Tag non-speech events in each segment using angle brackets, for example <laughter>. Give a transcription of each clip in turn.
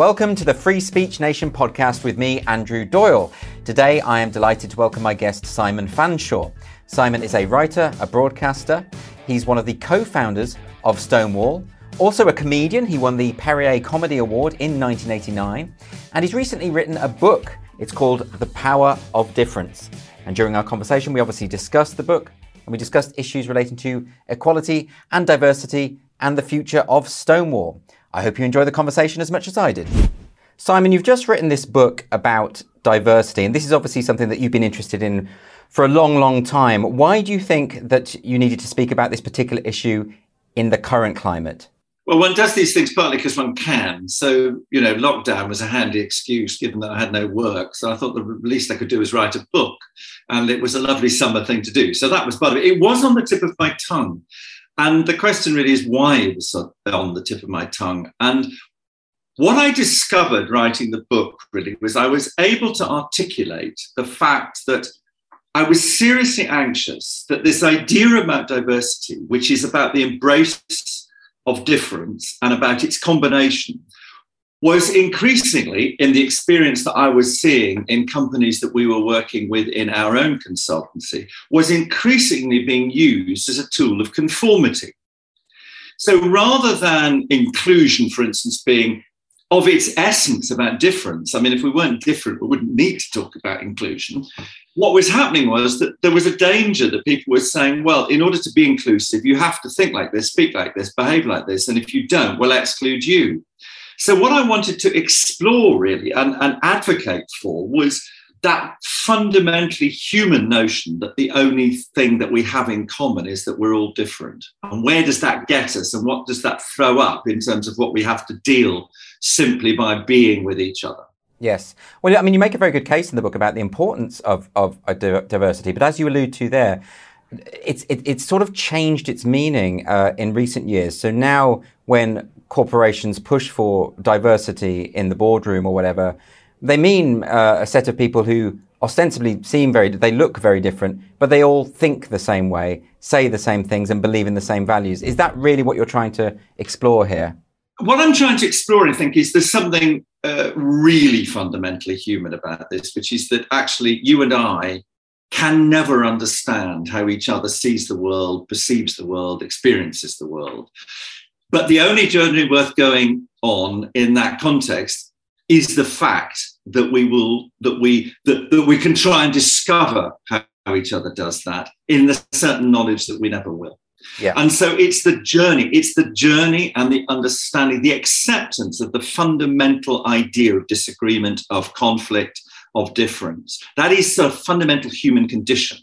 Welcome to the Free Speech Nation podcast with me, Andrew Doyle. Today, I am delighted to welcome my guest, Simon Fanshawe. Simon is a writer, a broadcaster. He's one of the co founders of Stonewall, also a comedian. He won the Perrier Comedy Award in 1989. And he's recently written a book. It's called The Power of Difference. And during our conversation, we obviously discussed the book and we discussed issues relating to equality and diversity and the future of Stonewall. I hope you enjoy the conversation as much as I did. Simon, you've just written this book about diversity, and this is obviously something that you've been interested in for a long, long time. Why do you think that you needed to speak about this particular issue in the current climate? Well, one does these things partly because one can. So, you know, lockdown was a handy excuse given that I had no work. So I thought the least I could do was write a book. And it was a lovely summer thing to do. So that was part of it. It was on the tip of my tongue. And the question really is why it was on the tip of my tongue. And what I discovered writing the book really was I was able to articulate the fact that I was seriously anxious that this idea about diversity, which is about the embrace of difference and about its combination, was increasingly in the experience that I was seeing in companies that we were working with in our own consultancy, was increasingly being used as a tool of conformity. So rather than inclusion, for instance, being of its essence about difference, I mean, if we weren't different, we wouldn't need to talk about inclusion. What was happening was that there was a danger that people were saying, well, in order to be inclusive, you have to think like this, speak like this, behave like this. And if you don't, we'll exclude you. So, what I wanted to explore really and, and advocate for was that fundamentally human notion that the only thing that we have in common is that we're all different. And where does that get us? And what does that throw up in terms of what we have to deal simply by being with each other? Yes. Well, I mean, you make a very good case in the book about the importance of, of diversity. But as you allude to there, it's it, it's sort of changed its meaning uh, in recent years. So now, when corporations push for diversity in the boardroom or whatever, they mean uh, a set of people who ostensibly seem very, they look very different, but they all think the same way, say the same things, and believe in the same values. Is that really what you're trying to explore here? What I'm trying to explore, I think, is there's something uh, really fundamentally human about this, which is that actually you and I can never understand how each other sees the world, perceives the world, experiences the world. But the only journey worth going on in that context is the fact that we will that we that, that we can try and discover how, how each other does that in the certain knowledge that we never will. Yeah. And so it's the journey, it's the journey and the understanding, the acceptance of the fundamental idea of disagreement, of conflict, of difference. That is a fundamental human condition.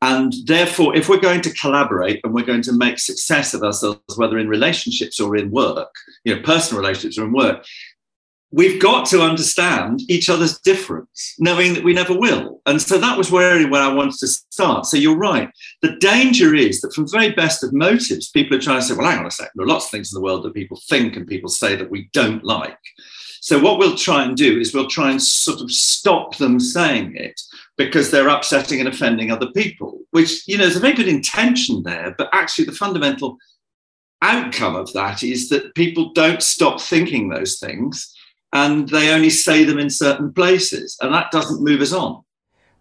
And therefore, if we're going to collaborate and we're going to make success of ourselves, whether in relationships or in work, you know, personal relationships or in work, we've got to understand each other's difference, knowing that we never will. And so that was really where I wanted to start. So you're right. The danger is that from the very best of motives, people are trying to say, well, hang on a second, there are lots of things in the world that people think and people say that we don't like. So what we'll try and do is we'll try and sort of stop them saying it because they're upsetting and offending other people, which, you know, there's a very good intention there, but actually the fundamental outcome of that is that people don't stop thinking those things and they only say them in certain places and that doesn't move us on.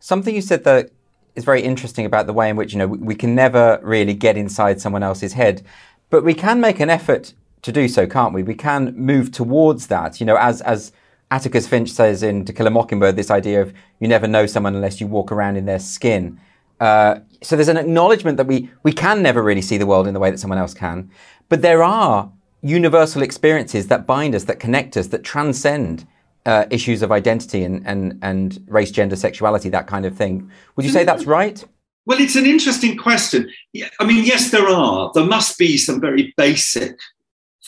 Something you said that is very interesting about the way in which, you know, we can never really get inside someone else's head, but we can make an effort to do so, can't we? We can move towards that, you know, as, as, Atticus Finch says in To Kill a Mockingbird this idea of you never know someone unless you walk around in their skin. Uh, so there's an acknowledgement that we, we can never really see the world in the way that someone else can. But there are universal experiences that bind us, that connect us, that transcend uh, issues of identity and, and, and race, gender, sexuality, that kind of thing. Would you say that's right? Well, it's an interesting question. I mean, yes, there are. There must be some very basic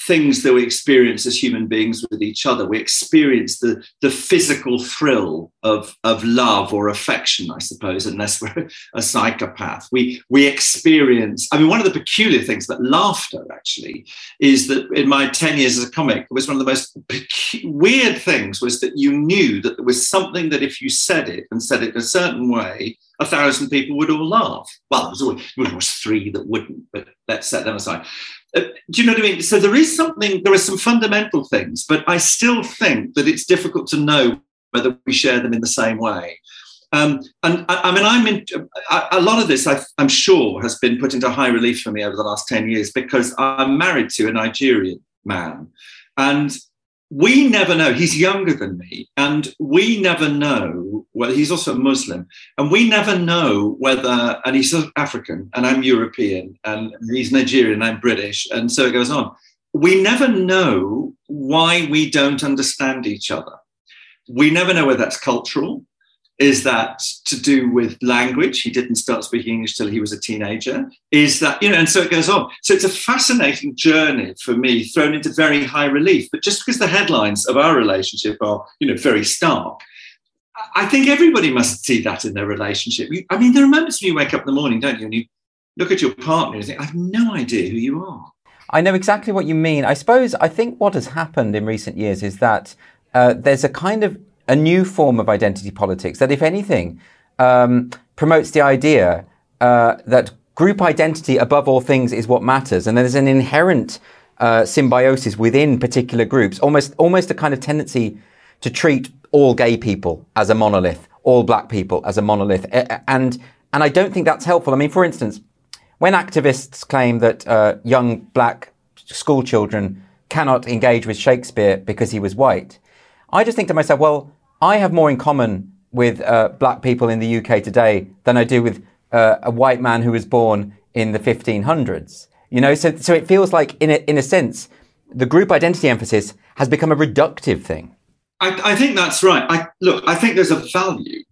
things that we experience as human beings with each other. We experience the, the physical thrill of, of love or affection, I suppose, unless we're <laughs> a psychopath. We, we experience, I mean, one of the peculiar things about laughter, actually, is that in my 10 years as a comic, it was one of the most pecu- weird things was that you knew that there was something that if you said it and said it in a certain way, a thousand people would all laugh. Well, there was, always, there was three that wouldn't, but let's set them aside. uh, do you know what I mean? So there is something, there are some fundamental things, but I still think that it's difficult to know whether we share them in the same way. Um, and I, I, mean, I'm in, a lot of this, I, am sure, has been put into high relief for me over the last 10 years because I'm married to a Nigerian man. And we never know, he's younger than me, and we never know, well, he's also Muslim, and we never know whether, and he's African, and I'm European, and he's Nigerian, and I'm British, and so it goes on. We never know why we don't understand each other. We never know whether that's cultural is that to do with language? He didn't start speaking English till he was a teenager. Is that, you know, and so it goes on. So it's a fascinating journey for me, thrown into very high relief. But just because the headlines of our relationship are, you know, very stark, I think everybody must see that in their relationship. I mean, there are moments when you wake up in the morning, don't you, and you look at your partner and think, I have no idea who you are. I know exactly what you mean. I suppose I think what has happened in recent years is that uh, there's a kind of a new form of identity politics that, if anything, um, promotes the idea uh, that group identity above all things is what matters, and there's an inherent uh, symbiosis within particular groups, almost almost a kind of tendency to treat all gay people as a monolith, all black people as a monolith, and and I don't think that's helpful. I mean, for instance, when activists claim that uh, young black school children cannot engage with Shakespeare because he was white, I just think to myself, well, I have more in common with uh, black people in the UK today than I do with uh, a white man who was born in the 1500s. You know, so, so it feels like, in a, in a sense, the group identity emphasis has become a reductive thing. I, I think that's right. I, look, I think there's a value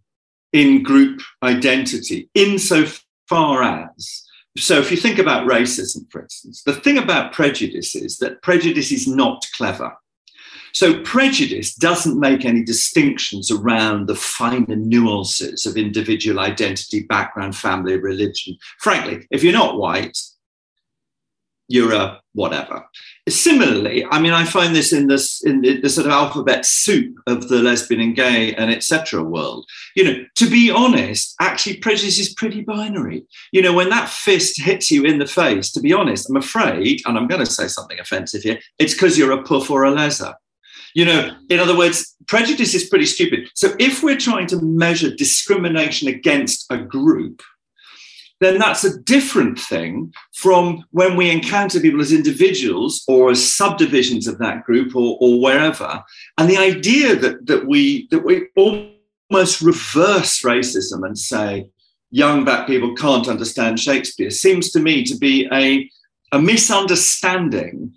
in group identity insofar as so if you think about racism, for instance, the thing about prejudice is that prejudice is not clever. So prejudice doesn't make any distinctions around the finer nuances of individual identity, background, family, religion. Frankly, if you're not white, you're a whatever. Similarly, I mean, I find this in this in the, the, sort of alphabet soup of the lesbian and gay and etc. world. You know, to be honest, actually, prejudice is pretty binary. You know, when that fist hits you in the face, to be honest, I'm afraid, and I'm going to say something offensive here, it's because you're a puff or a leather. You know, in other words, prejudice is pretty stupid. So if we're trying to measure discrimination against a group, then that's a different thing from when we encounter people as individuals or as subdivisions of that group or, or wherever. And the idea that, that we that we almost reverse racism and say young black people can't understand Shakespeare seems to me to be a, a misunderstanding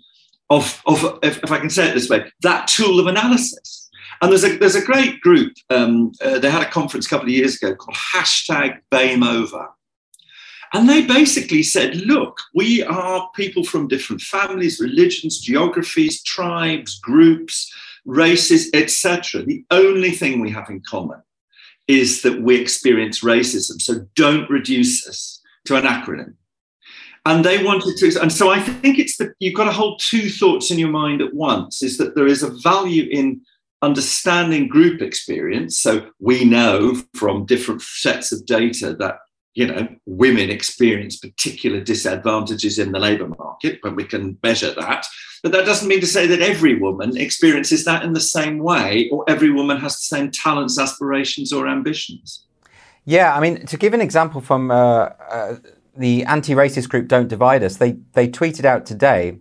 of, of if, if, I can say it this way, that tool of analysis. And there's a, there's a great group, um, uh, they had a conference a couple of years ago called hashtag BAME Over. And they basically said, look, we are people from different families, religions, geographies, tribes, groups, races, etc. The only thing we have in common is that we experience racism. So don't reduce us to an acronym and they wanted to and so i think it's that you've got to hold two thoughts in your mind at once is that there is a value in understanding group experience. So we know from different sets of data that you know women experience particular disadvantages in the labor market but we can measure that. But that doesn't mean to say that every woman experiences that in the same way or every woman has the same talents aspirations or ambitions. Yeah i mean to give an example from uh, uh, the anti-racist group Don't Divide Us, they, they tweeted out today,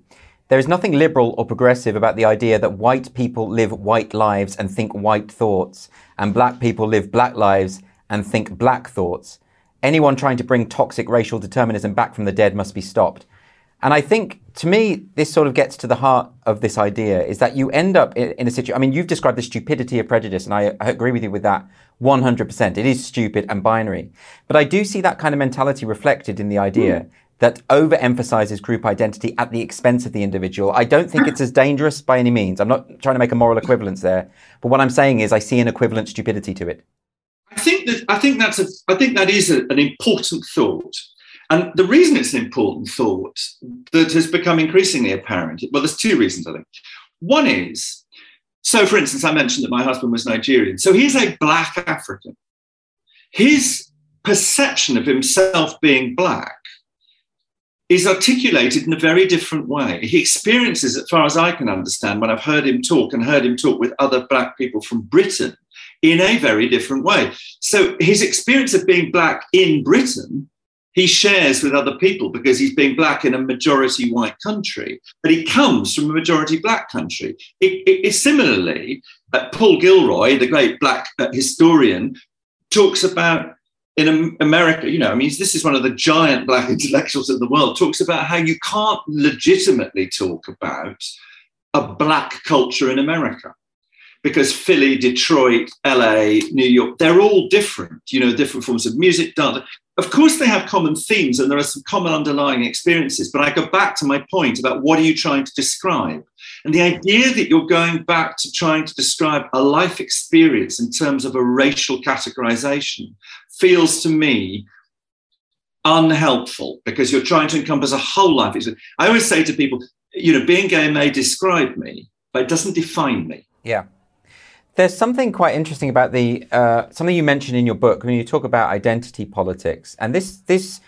there is nothing liberal or progressive about the idea that white people live white lives and think white thoughts, and black people live black lives and think black thoughts. Anyone trying to bring toxic racial determinism back from the dead must be stopped. And I think, to me, this sort of gets to the heart of this idea is that you end up in, in a situation. I mean, you've described the stupidity of prejudice, and I, I, agree with you with that 100%. It is stupid and binary. But I do see that kind of mentality reflected in the idea mm. that overemphasizes group identity at the expense of the individual. I don't think it's as dangerous by any means. I'm not trying to make a moral equivalence there. But what I'm saying is I see an equivalent stupidity to it. I think that I think that's a I think that is a, an important thought. And the reason it's an important thought that has become increasingly apparent, well, there's two reasons, I think. One is, so for instance, I mentioned that my husband was Nigerian. So he's a black African. His perception of himself being black is articulated in a very different way. He experiences, as far as I can understand, when I've heard him talk and heard him talk with other black people from Britain, in a very different way. So his experience of being black in Britain he shares with other people because he's being black in a majority white country, but he comes from a majority black country. It, it, it similarly, uh, Paul Gilroy, the great black uh, historian, talks about in America, you know, I mean, this is one of the giant black <laughs> intellectuals in the world, talks about how you can't legitimately talk about a black culture in America because Philly, Detroit, LA, New York, they're all different, you know, different forms of music, dance. Of course, they have common themes and there are some common underlying experiences, but I go back to my point about what are you trying to describe? And the idea that you're going back to trying to describe a life experience in terms of a racial categorization feels to me unhelpful because you're trying to encompass a whole life. I always say to people, you know, being gay may describe me, but it doesn't define me. Yeah. There's something quite interesting about the uh, something you mentioned in your book when you talk about identity politics, and this this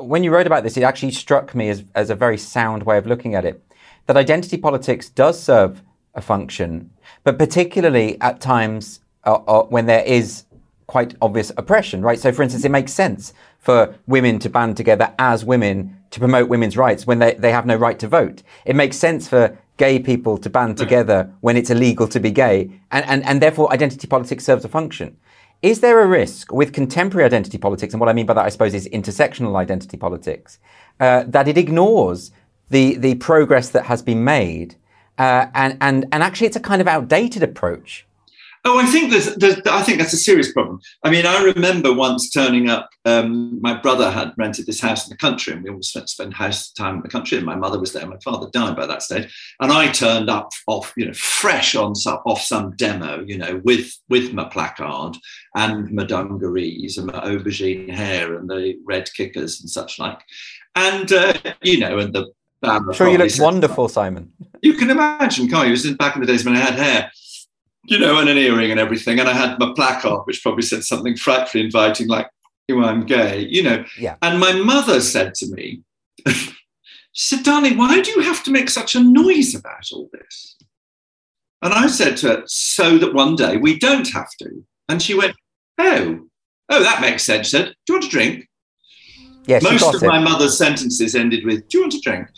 when you wrote about this, it actually struck me as as a very sound way of looking at it. That identity politics does serve a function, but particularly at times uh, uh, when there is quite obvious oppression, right? So, for instance, it makes sense for women to band together as women to promote women's rights when they, they have no right to vote. It makes sense for gay people to band together when it's illegal to be gay, and, and, and therefore identity politics serves a function. Is there a risk with contemporary identity politics, and what I mean by that, I suppose, is intersectional identity politics, uh, that it ignores the, the progress that has been made, uh, and, and, and actually it's a kind of outdated approach Oh, I think there's, there's, I think that's a serious problem. I mean, I remember once turning up. Um, my brother had rented this house in the country, and we always spent, spend house time in the country. And my mother was there. My father died by that stage, and I turned up off, you know, fresh on some, off some demo, you know, with with my placard and my dungarees and my aubergine hair and the red kickers and such like, and uh, you know, and the. I'm sure you look wonderful, Simon. You can imagine, can't you? It was in, back in the days when I had hair you know, and an earring and everything. And I had my placard, which probably said something frightfully inviting, like, you know, I'm gay, you know. Yeah. And my mother said to me, <laughs> she said, darling, why do you have to make such a noise about all this? And I said to her, so that one day we don't have to. And she went, oh, oh, that makes sense. She said, do you want a drink? Yes, Most of it. my mother's sentences ended with, do you want a drink?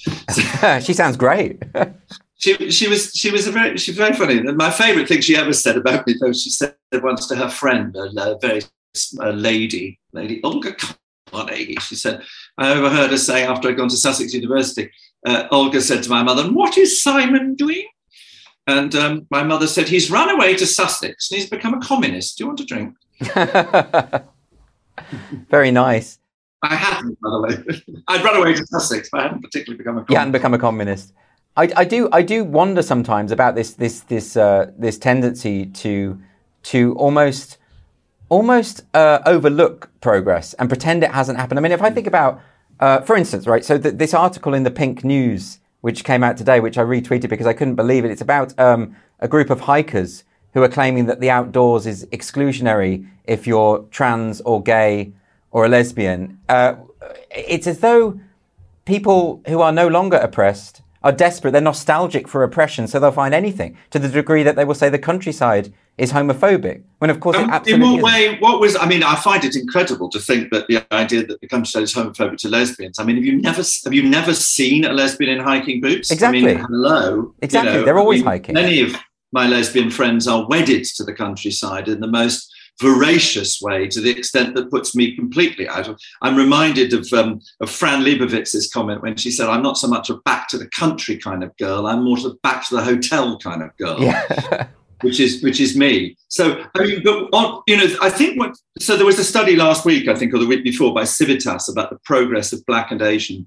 <laughs> she sounds great. <laughs> she she was she was a very she's very funny. My favourite thing she ever said about me, though, she said once to her friend, a, a very a lady, lady Olga Carnegie. She said, I overheard her say after I'd gone to Sussex University. Uh, Olga said to my mother, "What is Simon doing?" And um, my mother said, "He's run away to Sussex and he's become a communist. Do you want a drink?" <laughs> very nice. I hadn't, by the way. <laughs> I'd run away to Sussex, but I hadn't particularly become a communist. You hadn't become a communist. I, I do I do wonder sometimes about this this this uh, this tendency to to almost almost uh, overlook progress and pretend it hasn't happened. I mean, if I think about, uh, for instance, right, so th- this article in the Pink News which came out today, which I retweeted because I couldn't believe it. It's about um, a group of hikers who are claiming that the outdoors is exclusionary if you're trans or gay or a lesbian. Uh, it's as though people who are no longer oppressed are desperate. They're nostalgic for oppression, so they'll find anything to the degree that they will say the countryside is homophobic. When of course, um, in what way? What was? I mean, I find it incredible to think that the idea that the countryside is homophobic to lesbians. I mean, have you never have you never seen a lesbian in hiking boots? Exactly. I mean, hello. Exactly. You know, They're always I mean, hiking. Many of my lesbian friends are wedded to the countryside in the most voracious way to the extent that puts me completely out of. I'm reminded of, um, of Fran Lebowitz's comment when she said, I'm not so much a back to the country kind of girl, I'm more of back to the hotel kind of girl. Yeah. <laughs> which is which is me. So I mean, but on, you know, I think what. So there was a study last week, I think, or the week before, by Civitas about the progress of Black and Asian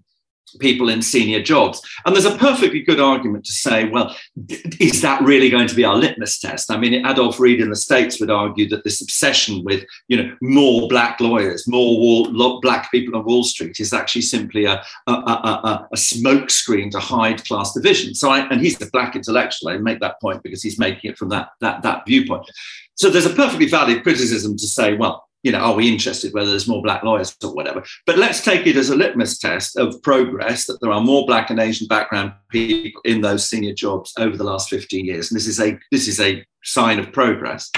people in senior jobs. And there's a perfectly good argument to say, well, is that really going to be our litmus test? I mean, Adolph Reed in the States would argue that this obsession with, you know, more black lawyers, more wall, black people on Wall Street is actually simply a, a, a, a smokescreen to hide class division. So, I, and he's a black intellectual. I make that point because he's making it from that, that, that viewpoint. So there's a perfectly valid criticism to say, well, you know, are we interested whether there's more black lawyers or whatever? But let's take it as a litmus test of progress that there are more black and Asian background people in those senior jobs over the last 15 years. And this is a this is a sign of progress.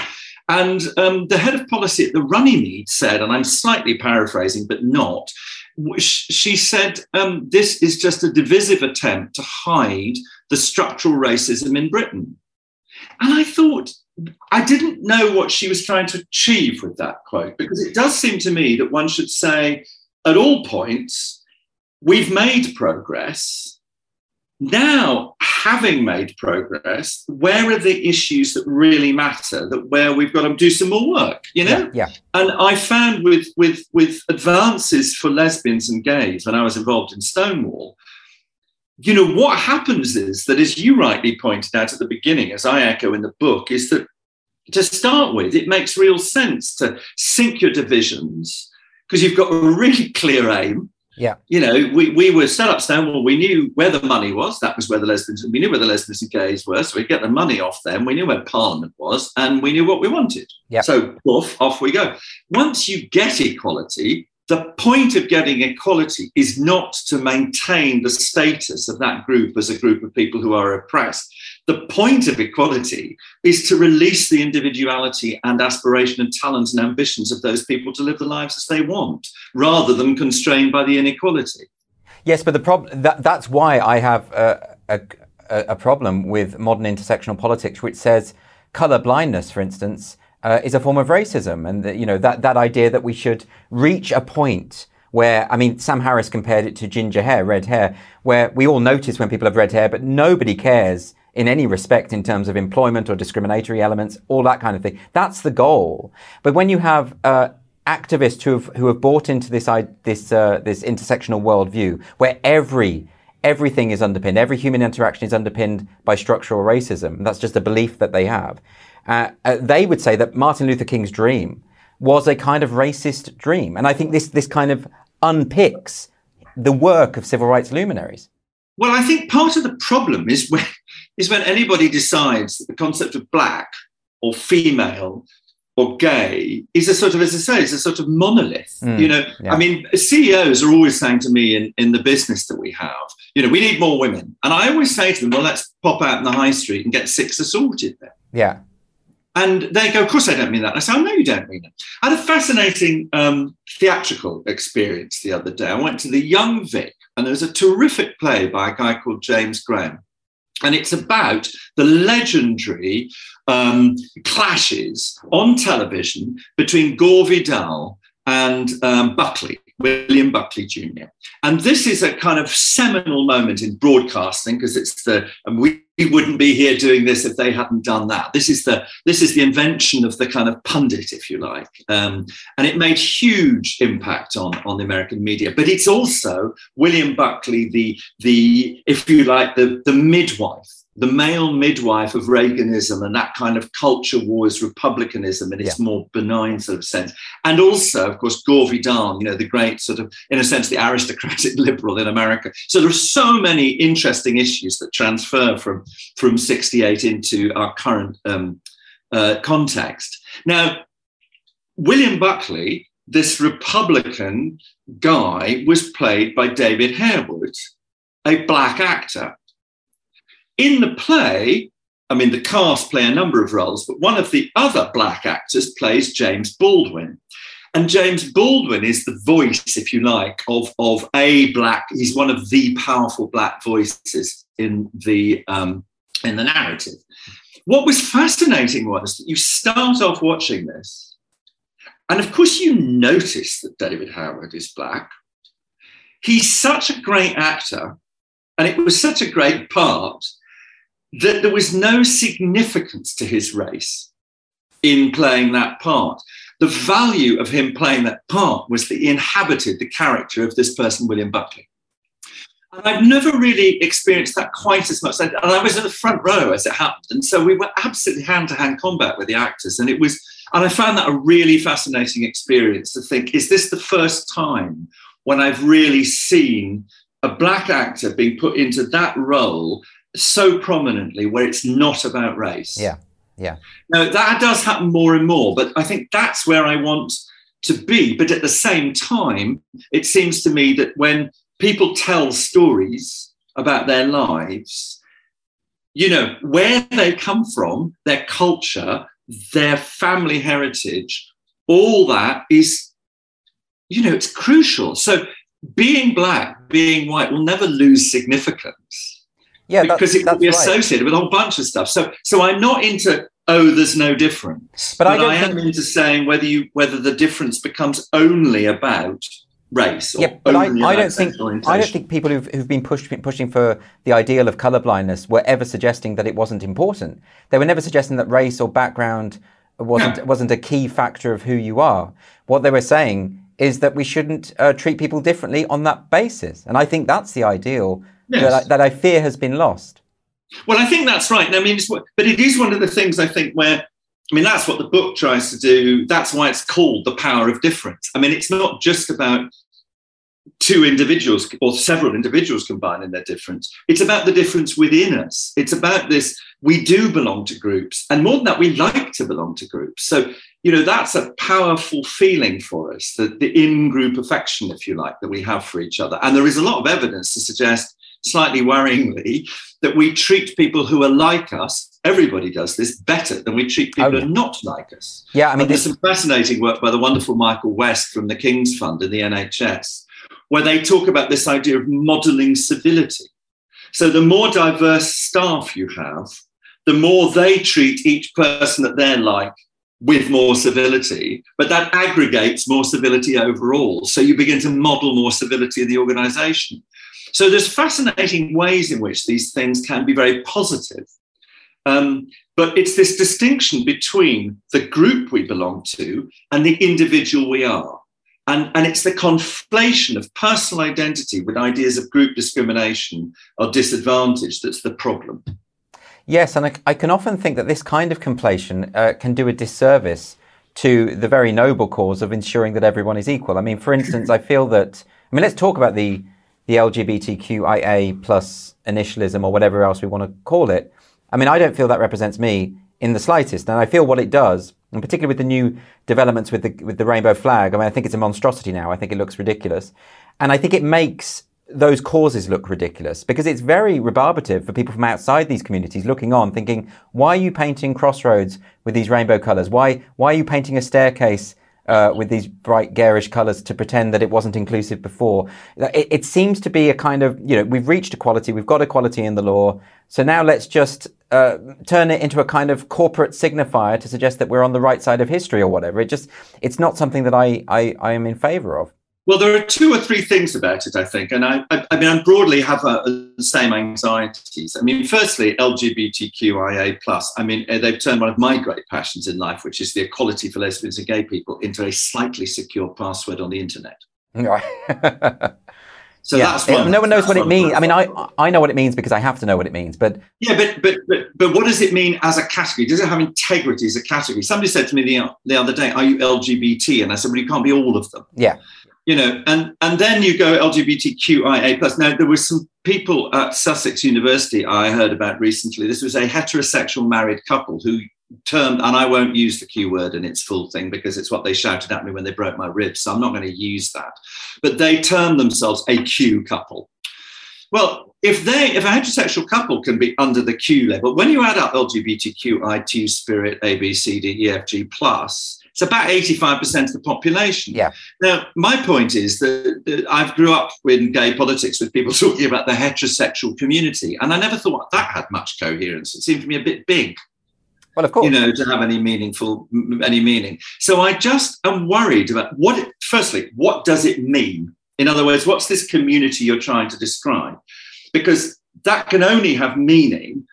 And um, the head of policy at the Runnymede said, and I'm slightly paraphrasing, but not, she said, um, this is just a divisive attempt to hide the structural racism in Britain. And I thought, I didn't know what she was trying to achieve with that quote, because it does seem to me that one should say at all points, we've made progress. Now, having made progress, where are the issues that really matter? That where we've got to do some more work, you know? Yeah. yeah. And I found with with with advances for lesbians and gays when I was involved in Stonewall, you know, what happens is that, as you rightly pointed out at the beginning, as I echo in the book, is that to start with, it makes real sense to sink your divisions because you've got a really clear aim. Yeah. You know, we, we were set up Stonewall. We knew where the money was. That was where the lesbians, we knew where the lesbians and gays were. So we get the money off them. We knew where Parliament was and we knew what we wanted. Yeah. So off, off we go. Once you get equality, the point of getting equality is not to maintain the status of that group as a group of people who are oppressed. The point of equality is to release the individuality and aspiration and talents and ambitions of those people to live the lives as they want, rather than constrained by the inequality. Yes, but the problem that, that's why I have a, a, a problem with modern intersectional politics, which says color blindness, for instance, uh, is a form of racism, and the, you know that that idea that we should reach a point where I mean Sam Harris compared it to ginger hair, red hair, where we all notice when people have red hair, but nobody cares in any respect in terms of employment or discriminatory elements, all that kind of thing. That's the goal. But when you have uh, activists who have who have bought into this this uh, this intersectional worldview, where every everything is underpinned, every human interaction is underpinned by structural racism. That's just a belief that they have. Uh, uh, they would say that Martin Luther King's dream was a kind of racist dream. And I think this, this kind of unpicks the work of civil rights luminaries. Well, I think part of the problem is when, <laughs> is when anybody decides that the concept of black or female or gay is a sort of, as I say, it's a sort of monolith. Mm, you know, yeah. I mean, CEOs are always saying to me in, in the business that we have, you know, we need more women. And I always say to them, well, let's pop out in the high street and get six assaulted there. Yeah. And they go, Of course, I don't mean that. I say, I know you don't mean it. I had a fascinating um, theatrical experience the other day. I went to the Young Vic, and there was a terrific play by a guy called James Graham. And it's about the legendary um, clashes on television between Gore Vidal and um, Buckley, William Buckley Jr. And this is a kind of seminal moment in broadcasting because it's the and we, we wouldn't be here doing this if they hadn't done that. This is the this is the invention of the kind of pundit, if you like, um, and it made huge impact on on the American media. But it's also William Buckley, the the if you like the the midwife the male midwife of Reaganism and that kind of culture wars republicanism in its yeah. more benign sort of sense. And also, of course, Gore Vidal, you know, the great sort of, in a sense, the aristocratic <laughs> liberal in America. So there are so many interesting issues that transfer from, from 68 into our current um, uh, context. Now, William Buckley, this Republican guy, was played by David Harewood, a black actor in the play, I mean, the cast play a number of roles, but one of the other black actors plays James Baldwin. And James Baldwin is the voice, if you like, of, of a black, he's one of the powerful black voices in the, um, in the narrative. What was fascinating was that you start off watching this, and of course, you notice that David Harewood is black. He's such a great actor, and it was such a great part that there was no significance to his race in playing that part. The value of him playing that part was that he inhabited the character of this person, William Buckley. And I've never really experienced that quite as much. And I was in the front row as it happened. And so we were absolutely hand to hand combat with the actors. And it was, and I found that a really fascinating experience to think, is this the first time when I've really seen a black actor being put into that role so prominently where it's not about race. Yeah. Yeah. Now that does happen more and more, but I think that's where I want to be. But at the same time, it seems to me that when people tell stories about their lives, you know, where they come from, their culture, their family heritage, all that is, you know, it's crucial. So being black, being white will never lose significance. Yeah, because it can be associated right. with a whole bunch of stuff. So, so I'm not into oh, there's no difference. But, but I, I, am think... into saying whether you whether the difference becomes only about race. yeah, but I, I don't think I don't think people who've, who've been push, pushing for the ideal of colorblindness were ever suggesting that it wasn't important. They were never suggesting that race or background wasn't no. wasn't a key factor of who you are. What they were saying is that we shouldn't uh, treat people differently on that basis, and I think that's the ideal yes. that, I, that I fear has been lost. Well, I think that's right. I mean, but it is one of the things I think where I mean, that's what the book tries to do. That's why it's called The Power of Difference. I mean, it's not just about two individuals or several individuals combining their difference. It's about the difference within us. It's about this we do belong to groups. And more than that, we like to belong to groups. So, you know, that's a powerful feeling for us, the, the in group affection, if you like, that we have for each other. And there is a lot of evidence to suggest, slightly worryingly, that we treat people who are like us everybody does this better than we treat people oh, yeah. who are not like us. Yeah, I mean, there's some fascinating work by the wonderful Michael West from the King's Fund in the NHS, where they talk about this idea of modeling civility. So the more diverse staff you have, the more they treat each person that they're like with more civility, but that aggregates more civility overall. So you begin to model more civility in the organization. So there's fascinating ways in which these things can be very positive. Um, but it's this distinction between the group we belong to and the individual we are. And, and it's the conflation of personal identity with ideas of group discrimination or disadvantage that's the problem. Yes, and I, I can often think that this kind of conflation uh, can do a disservice to the very noble cause of ensuring that everyone is equal. I mean, for instance, I feel that, I mean, let's talk about the, the LGBTQIA plus initialism or whatever else we want to call it. I mean, I don't feel that represents me in the slightest. And I feel what it does, and particularly with the new developments with the, with the rainbow flag, I mean, I think it's a monstrosity now. I think it looks ridiculous. And I think it makes those causes look ridiculous because it's very rebarbative for people from outside these communities looking on thinking, why are you painting crossroads with these rainbow colors? Why, why are you painting a staircase uh, with these bright garish colors to pretend that it wasn't inclusive before. It, it, seems to be a kind of, you know, we've reached equality, we've got equality in the law. So now let's just uh, turn it into a kind of corporate signifier to suggest that we're on the right side of history or whatever. It just, it's not something that I, I, I am in favor of. Well, there are two or three things about it, I think, and I, I, I mean, I broadly have the same anxieties. I mean, firstly, LGBTQIA plus. I mean, uh, they've turned one of my great passions in life, which is the equality for lesbians and gay people, into a slightly secure password on the internet. Right. <laughs> So yeah. that's one. no one knows what it means. I mean, I I know what it means because I have to know what it means. But yeah, but but but but what does it mean as a category? Does it have integrity as a category? Somebody said to me the the other day, "Are you LGBT?" And I said, "Well, you can't be all of them." Yeah. You know, and and then you go LGBTQIA plus. Now there were some people at Sussex University I heard about recently. This was a heterosexual married couple who termed, and I won't use the Q word in its full thing because it's what they shouted at me when they broke my ribs. So I'm not going to use that. But they termed themselves a Q couple. Well, if they, if a heterosexual couple can be under the Q level, when you add up LGBTQ, Two Spirit, A, B, C, D, E, F, G plus, it's about 85% of the population. Yeah. Now, my point is that, that I've grew up in gay politics with people <laughs> talking about the heterosexual community, and I never thought that had much coherence. It seemed to me a bit big. Well, of course. You know, to have any meaningful, any meaning. So I just am worried about what, it, firstly, what does it mean? In other words, what's this community you're trying to describe? Because that can only have meaning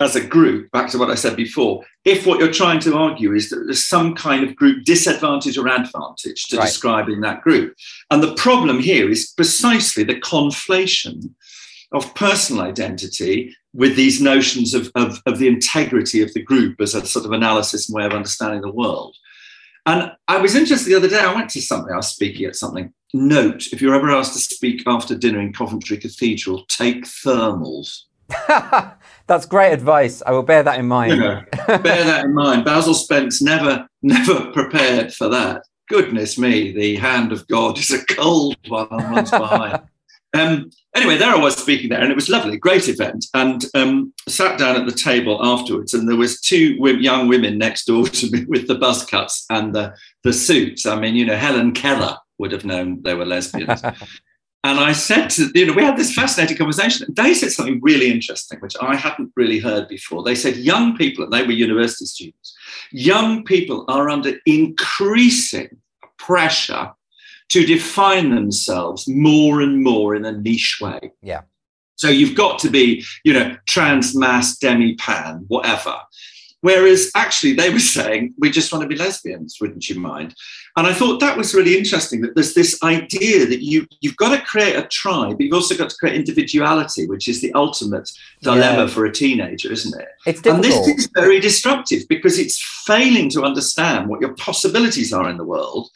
as a group, back to what I said before, if what you're trying to argue is that there's some kind of group disadvantage or advantage to right. describing that group. And the problem here is precisely the conflation of personal identity with these notions of, of, of, the integrity of the group as a sort of analysis and way of understanding the world. And I was interested the other day, I went to something, I was speaking at something. Note, if you're ever asked to speak after dinner in Coventry Cathedral, take thermals. <laughs> That's great advice. I will bear that in mind. bear that in mind. Basil Spence never, never <laughs> prepared for that. goodness me, the hand of God is a cold one on one's behind. <laughs> Um, anyway, there I was speaking there, and it was lovely, great event. And um, sat down at the table afterwards, and there was two young women next door to me <laughs> with the buzz cuts and the the suits. I mean, you know, Helen Keller would have known they were lesbians. And I said to you know, we had this fascinating conversation. They said something really interesting, which I hadn't really heard before. They said young people, and they were university students, young people are under increasing pressure to define themselves more and more in a niche way. Yeah. So you've got to be, you know, trans, mass, demi, pan, whatever. Whereas actually they were <laughs> saying, we just want to be lesbians, wouldn't you mind? And I thought that was really interesting that there's this idea that you, you've got to create a tribe, but you've also got to create individuality, which is the ultimate dilemma yeah. for a teenager, isn't it? It's difficult. And this is very disruptive because it's failing to understand what your possibilities are in the world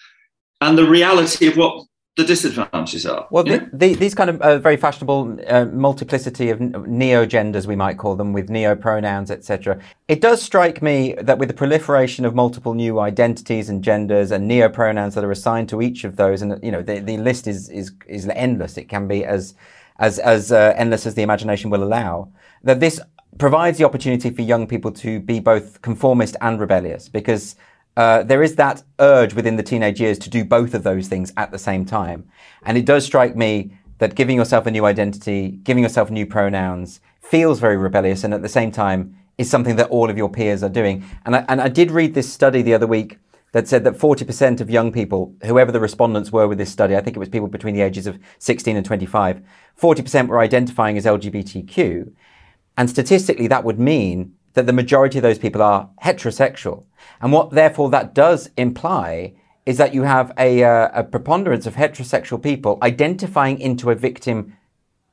and the reality of what the disadvantages are. Well, the, the, these kind of uh, very fashionable uh, multiplicity of neo genders, we might call them, with neo pronouns, etc. It does strike me that with the proliferation of multiple new identities and genders and neo pronouns that are assigned to each of those, and you know the, the list is is is endless. It can be as as as uh, endless as the imagination will allow. That this provides the opportunity for young people to be both conformist and rebellious because uh, there is that urge within the teenage years to do both of those things at the same time. And it does strike me that giving yourself a new identity, giving yourself new pronouns feels very rebellious and at the same time is something that all of your peers are doing. And I, and I did read this study the other week that said that 40% of young people, whoever the respondents were with this study, I think it was people between the ages of 16 and 25, 40% were identifying as LGBTQ. And statistically, that would mean that the majority of those people are heterosexual. And what therefore that does imply is that you have a, uh, a preponderance of heterosexual people identifying into a victim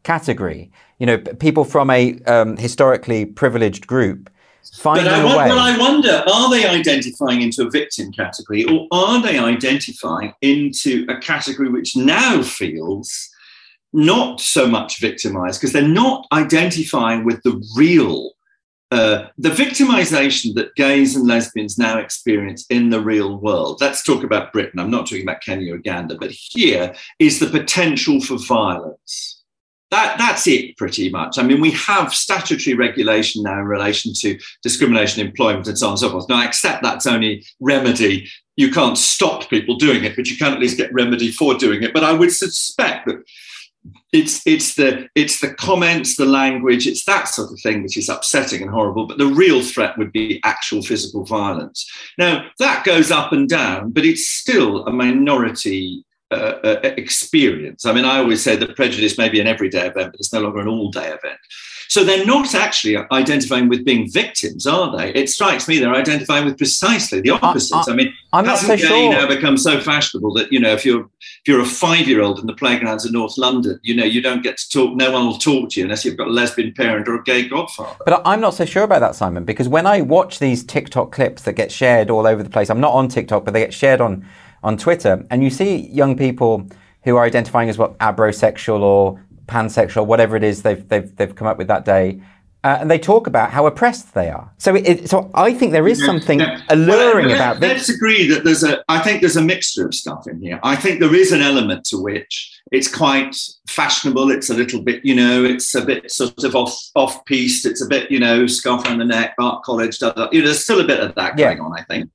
category. You know, people from a um, historically privileged group finding but I, a way. Well, I wonder: are they identifying into a victim category, or are they identifying into a category which now feels not so much victimized because they're not identifying with the real uh, the victimization that gays and lesbians now experience in the real world. Let's talk about Britain. I'm not talking about Kenya or Uganda, but here is the potential for violence. That, that's it pretty much. I mean, we have statutory regulation now in relation to discrimination, employment, and so on and so forth. Now, I accept that's only remedy. You can't stop people doing it, but you can at least get remedy for doing it. But I would suspect that it's it's the it's the comments, the language, it's that sort of thing which is upsetting and horrible. But the real threat would be actual physical violence. Now that goes up and down, but it's still a minority uh, uh, experience. I mean, I always say that prejudice may be an everyday event, but it's no longer an all-day event. So they're not actually identifying with being victims, are they? It strikes me they're identifying with precisely the opposite. I, I, I mean, I'm not so sure. now become so fashionable that you know if you're if you're a five year old in the playgrounds of North London, you know you don't get to talk. No one will talk to you unless you've got a lesbian parent or a gay godfather. But I'm not so sure about that, Simon, because when I watch these TikTok clips that get shared all over the place, I'm not on TikTok, but they get shared on on Twitter, and you see young people who are identifying as what abrosexual or pansexual, whatever it is they've, they've, they've come up with that day. Uh, and they talk about how oppressed they are. So, it, so I think there is something yeah. alluring well, about this. Let's agree that there's a. I think there's a mixture of stuff in here. I think there is an element to which it's quite fashionable. It's a little bit, you know, it's a bit sort of off off piste. It's a bit, you know, scarf around the neck, art college. Da, da. You know, there's still a bit of that yeah. going on. I think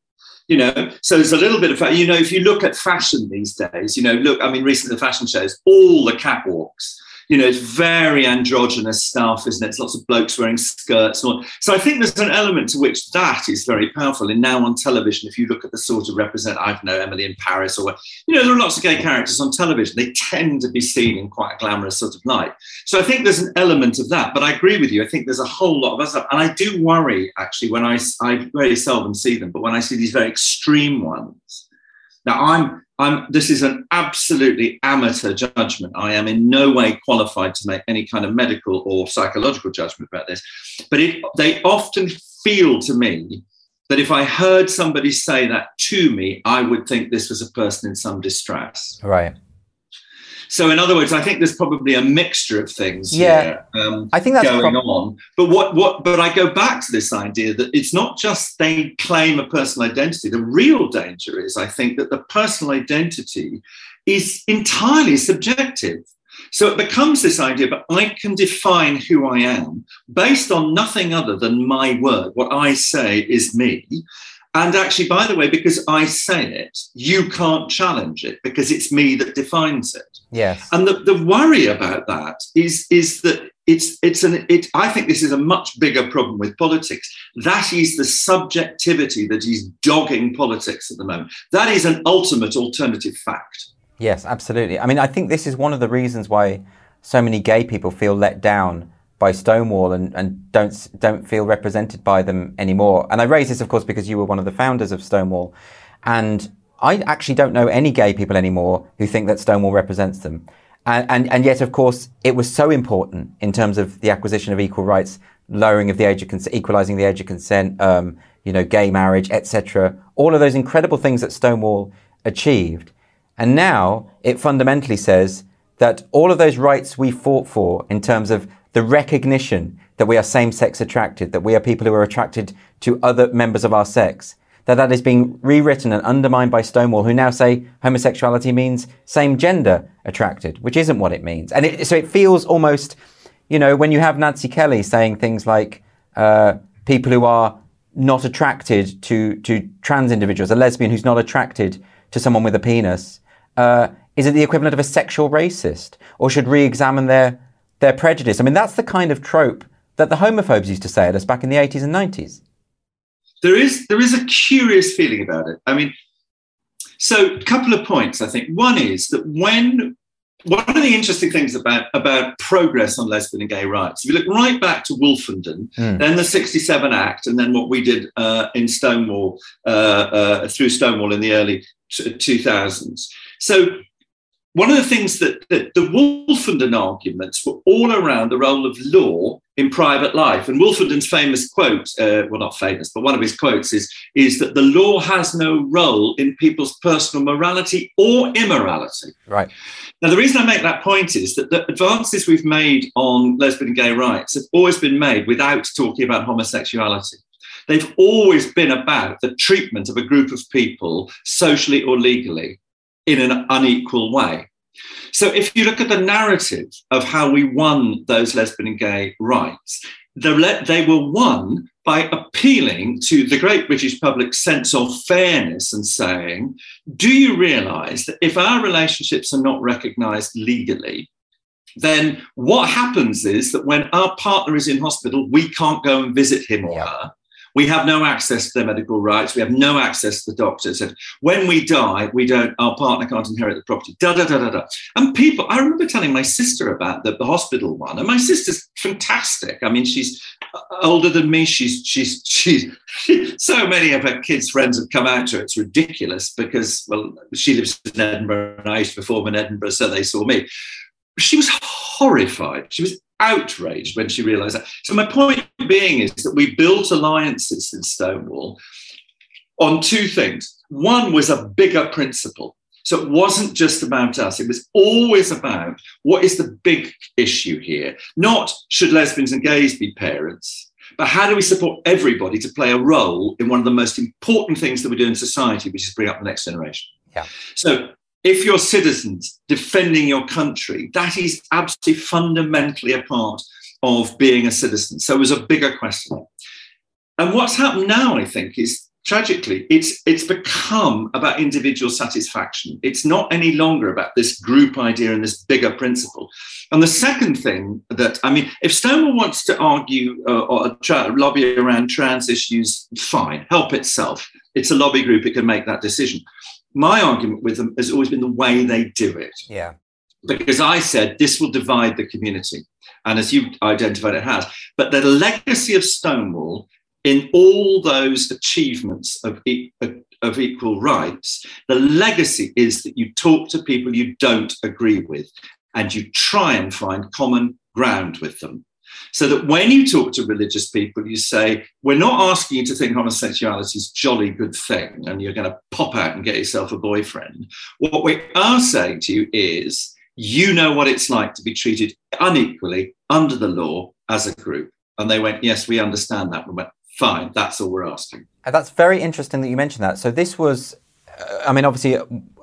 you know so there's a little bit of you know if you look at fashion these days you know look i mean recently the fashion shows all the catwalks you know, it's very androgynous stuff, isn't it? It's lots of blokes wearing skirts. And. So I think there's an element to which that is very powerful. And now on television, if you look at the sort of represent, I don't know, Emily in Paris or, you know, there are lots of gay characters on television. They tend to be seen in quite a glamorous sort of light. So I think there's an element of that. But I agree with you. I think there's a whole lot of stuff. And I do worry, actually, when I, I very seldom see them, but when I see these very extreme ones. Now, I'm I'm, this is an absolutely amateur judgment. I am in no way qualified to make any kind of medical or psychological judgment about this. But it, they often feel to me that if I heard somebody say that to me, I would think this was a person in some distress. Right. So, in other words, I think there's probably a mixture of things Yeah. here, um, I think that's going prob- on. But what, what? But I go back to this idea that it's not just they claim a personal identity. The real danger is, I think, that the personal identity is entirely subjective. So it becomes this idea, but I can define who I am based on nothing other than my word. What I say is me. And actually, by the way, because I say it, you can't challenge it because it's me that defines it. Yes. And the, the worry about that is, is that it's it's an it I think this is a much bigger problem with politics. That is the subjectivity that is dogging politics at the moment. That is an ultimate alternative fact. Yes, absolutely. I mean, I think this is one of the reasons why so many gay people feel let down by Stonewall and, and don't don't feel represented by them anymore. And I raise this, of course, because you were one of the founders of Stonewall, and I actually don't know any gay people anymore who think that Stonewall represents them. And, and, and yet, of course, it was so important in terms of the acquisition of equal rights, lowering of the age of consent, equalizing the age of consent, um, you know, gay marriage, etc. All of those incredible things that Stonewall achieved. And now it fundamentally says that all of those rights we fought for in terms of the recognition that we are same-sex attracted, that we are people who are attracted to other members of our sex, that that is being rewritten and undermined by Stonewall, who now say homosexuality means same gender attracted, which isn't what it means. And it, so it feels almost, you know, when you have Nancy Kelly saying things like uh, people who are not attracted to to trans individuals, a lesbian who's not attracted to someone with a penis, uh, is it the equivalent of a sexual racist, or should re-examine their their prejudice? I mean, that's the kind of trope that the homophobes used to say at us back in the 80s and 90s. There is there is a curious feeling about it. I mean, so a couple of points. I think one is that when one of the interesting things about, about progress on lesbian and gay rights, if you look right back to Wolfenden, Mm. then the 67 Act, and then what we did uh, in Stonewall, uh, uh, through Stonewall in the early t- 2000s. So one of the things that, that the Wolfenden arguments were all around the role of law in private life. And Wolfenden's famous quote, uh, well, not famous, but one of his quotes is, is that the law has no role in people's personal morality or immorality. Right. Now, the reason I make that point is that the advances we've made on lesbian and gay rights have always been made without talking about homosexuality. They've always been about the treatment of a group of people, socially or legally, in an unequal way. So, if you look at the narrative of how we won those lesbian and gay rights, they were won by appealing to the great British public's sense of fairness and saying, Do you realize that if our relationships are not recognized legally, then what happens is that when our partner is in hospital, we can't go and visit him or Yeah. her. We have no access to their medical rights. We have no access to the doctors. And when we die, we don't. Our partner can't inherit the property. Da da da da da. And people, I remember telling my sister about the, the hospital one, and my sister's fantastic. I mean, she's uh, older than me. She's she's she's <laughs> so many of her kids' friends have come out to her. It's ridiculous because well, she lives in Edinburgh, and I used to perform in Edinburgh, so they saw me. She was horrified. She was outraged when she realized that. So my point being is that we built alliances in Stonewall on two things. One was a bigger principle. So it wasn't just about us. It was always about what is the big issue here? Not should lesbians and gays be parents, but how do we support everybody to play a role in one of the most important things that we do in society, which is bring up the next generation. Yeah. So if you're citizens defending your country, that is absolutely fundamentally a part of being a citizen. So it was a bigger question. And what's happened now, I think, is tragically, it's it's become about individual satisfaction. It's not any longer about this group idea and this bigger principle. And the second thing that I mean, if Stonewall wants to argue uh, or try, lobby around trans issues, fine, help itself. It's a lobby group; it can make that decision. My argument with them has always been the way they do it Yeah. because I said this will divide the community. And as you identified, it has. But the legacy of Stonewall in all those achievements of, e- of equal rights, the legacy is that you talk to people you don't agree with and you try and find common ground with them. So that when you talk to religious people, you say, We're not asking you to think homosexuality is a jolly good thing and you're going to pop out and get yourself a boyfriend. What we are saying to you is, You know what it's like to be treated unequally under the law as a group. And they went, Yes, we understand that. We went, Fine, that's all we're asking. And that's very interesting that you mentioned that. So this was, uh, I mean, obviously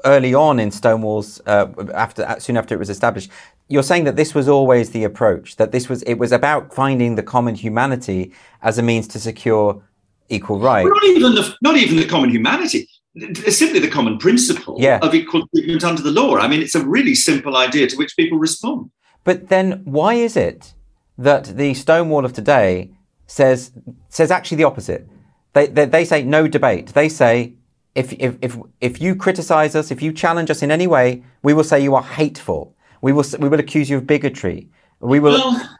early on in Stonewall's, uh, after soon after it was established, you're saying that this was always the approach. That this was it was about finding the common humanity as a means to secure equal rights. Not even the not even the common humanity. It's simply the common principle Yeah. of equal treatment under the law. I mean, it's a really simple idea to which people respond. But then why is it that the Stonewall of today says says actually the opposite? They, they, they say no debate. They say if, if, if, if you criticize us, if you challenge us in any way, we will say you are hateful. We will, we will accuse you of bigotry. We will. Well,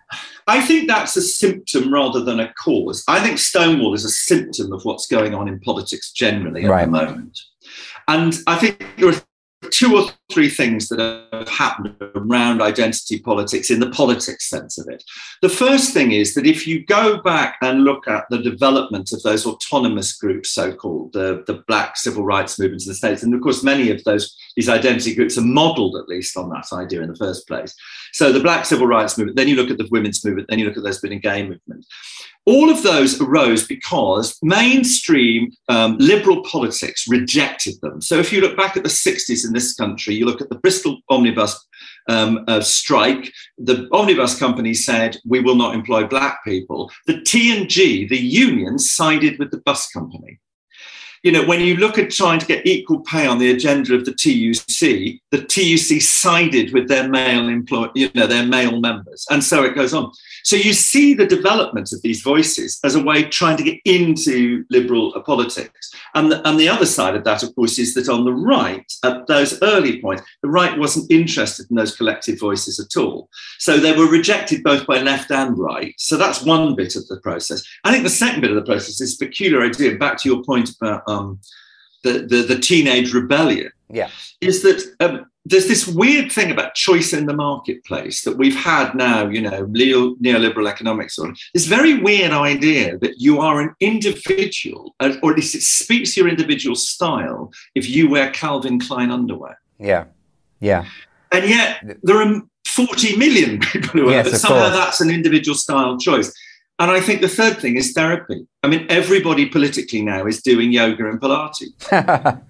I think that's a symptom rather than a cause. I think Stonewall is a symptom of what's going on in politics generally at Right. the moment. And I think there are two or three things that have happened around identity politics in the politics sense of it. The first thing is that if you go back and look at the development of those autonomous groups, so called, the, the black civil rights movements in the States, and of course, many of those, these identity groups are modeled at least on that idea in the first place. So the black civil rights movement, then you look at the women's movement, then you look at the lesbian and gay movement. All of those arose because mainstream um, liberal politics rejected them. So if you look back at the 60s in this country, you look at the Bristol omnibus um, uh, strike, the omnibus company said, we will not employ black people. The T&G, the union, sided with the bus company you know, when you look at trying to get equal pay on the agenda of the TUC, the TUC sided with their male employ, you know, their male members, and so it goes on. So you see the development of these voices as a way trying to get into liberal politics. And the, and the other side of that, of course, is that on the right, at those early points, the right wasn't interested in those collective voices at all. So they were rejected both by left and right. So that's one bit of the process. I think the second bit of the process is peculiar idea. Back to your point about um, the, the the teenage rebellion Yeah. is that um, there's this weird thing about choice in the marketplace that we've had now, you know, neo- neoliberal economics on this very weird idea that you are an individual, or at least it speaks to your individual style if you wear Calvin Klein underwear. Yeah. Yeah. And yet there are 40 million <laughs> people who are, Yes, but of somehow course. that's an individual style choice. And I think the third thing is therapy. I mean, everybody politically now is doing yoga and Pilates. <laughs>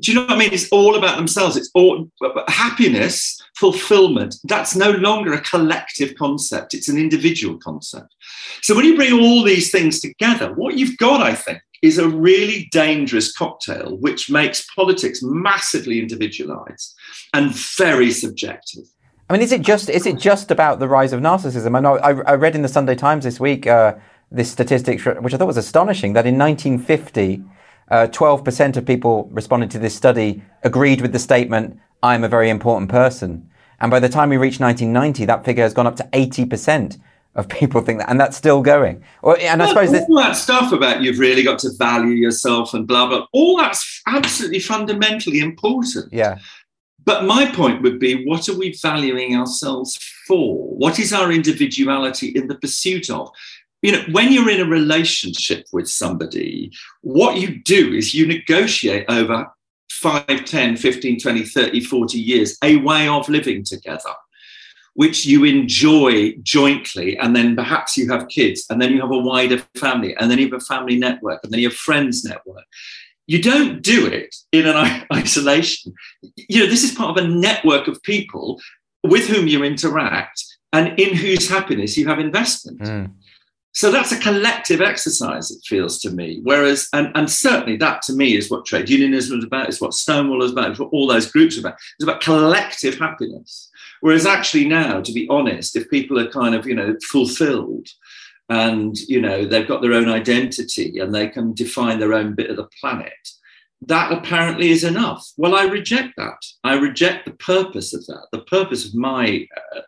Do you know what I mean? It's all about themselves. It's all happiness, fulfillment. That's no longer a collective concept. It's an individual concept. So when you bring all these things together, what you've got, I think, is a really dangerous cocktail, which makes politics massively individualized and very subjective. I mean, is it just is it just about the rise of narcissism? I know I, I read in the Sunday Times this week uh, this statistic, which I thought was astonishing, that in 1950, uh, 12% of people responding to this study agreed with the statement, "I'm a very important person," and by the time we reach 1990, that figure has gone up to 80% of people think that, and that's still going. Or, and I suppose all that stuff about you've really got to value yourself and blah blah, all that's absolutely fundamentally important. yeah, But my point would be what are we valuing ourselves for? What is our individuality in the pursuit of? You know, when you're in a relationship with somebody, what you do is you negotiate over 5, 10, 15, 20, 30, 40 years a way of living together, which you enjoy jointly. And then perhaps you have kids, and then you have a wider family, and then you have a family network, and then you have friends network you don't do it in an <laughs> isolation. You know, this is part of a network of people with whom you interact and in whose happiness you have investment. Mm. So that's a collective exercise, it feels to me. Whereas, and, and certainly that to me is what trade unionism is about, is what Stonewall is about, is what all those groups are about. It's about collective happiness. Whereas actually now, to be honest, if people are kind of, you know, fulfilled and, you know, they've got their own identity and they can define their own bit of the planet, that apparently is enough. Well, I reject that. I reject the purpose of that. The purpose of my uh,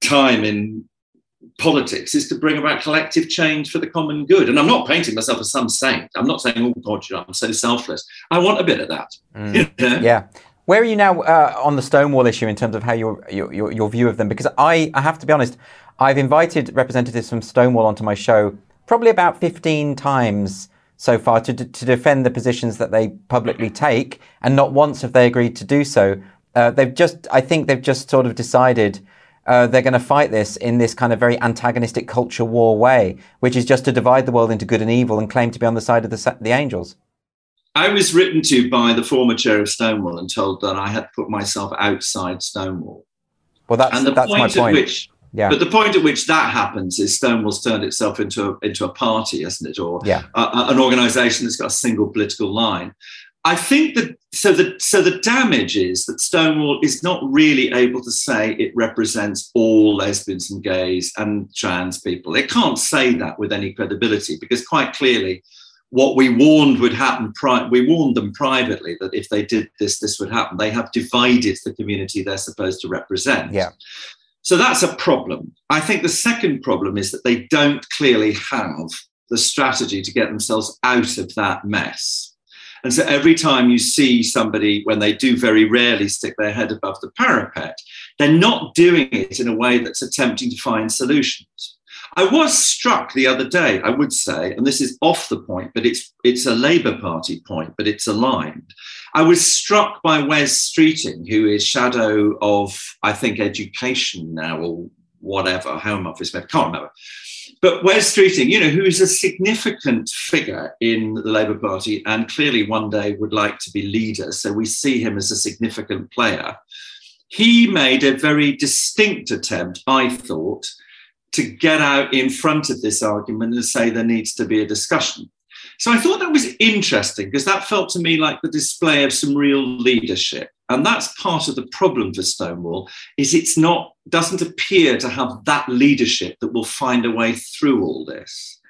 time in politics is to bring about collective change for the common good. And I'm not painting myself as some saint. I'm not saying, oh God, you know, I'm so selfless. I want a bit of that. You know? Yeah. Where are you now uh, on the Stonewall issue in terms of how your, your your your view of them? Because I, I have to be honest, I've invited representatives from Stonewall onto my show probably about 15 times so far to, to defend the positions that they publicly take, and not once have they agreed to do so. uh, they've just, I think they've just sort of decided uh, they're going to fight this in this kind of very antagonistic culture war way, which is just to divide the world into good and evil and claim to be on the side of the, the angels. I was written to by the former chair of Stonewall and told that I had put myself outside Stonewall. Well, that's, and the that's point my point. Which, yeah. But the point at which that happens is Stonewall's turned itself into a, into a party, hasn't it? Or yeah. a, an organization that's got a single political line. I think that so the so the damage is that Stonewall is not really able to say it represents all lesbians and gays and trans people. It can't say that with any credibility because quite clearly what we warned would happen pri- we warned them privately that if they did this this would happen they have divided the community they're supposed to represent yeah so that's a problem i think the second problem is that they don't clearly have the strategy to get themselves out of that mess and so every time you see somebody, when they do very rarely stick their head above the parapet, they're not doing it in a way that's attempting to find solutions. I was struck the other day, I would say, and this is off the point, but it's it's a Labour Party point, but it's aligned. I was struck by Wes Streeting, who is shadow of, I think, education now or whatever, Home Office, I can't remember. But Wes Streeting, you know, who is a significant figure in the Labour Party and clearly one day would like to be leader, so we see him as a significant player. He made a very distinct attempt, I thought, to get out in front of this argument and say there needs to be a discussion. So I thought that was interesting because that felt to me like the display of some real leadership. And that's part of the problem for Stonewall is it's not doesn't appear to have that leadership that will find a way through all this.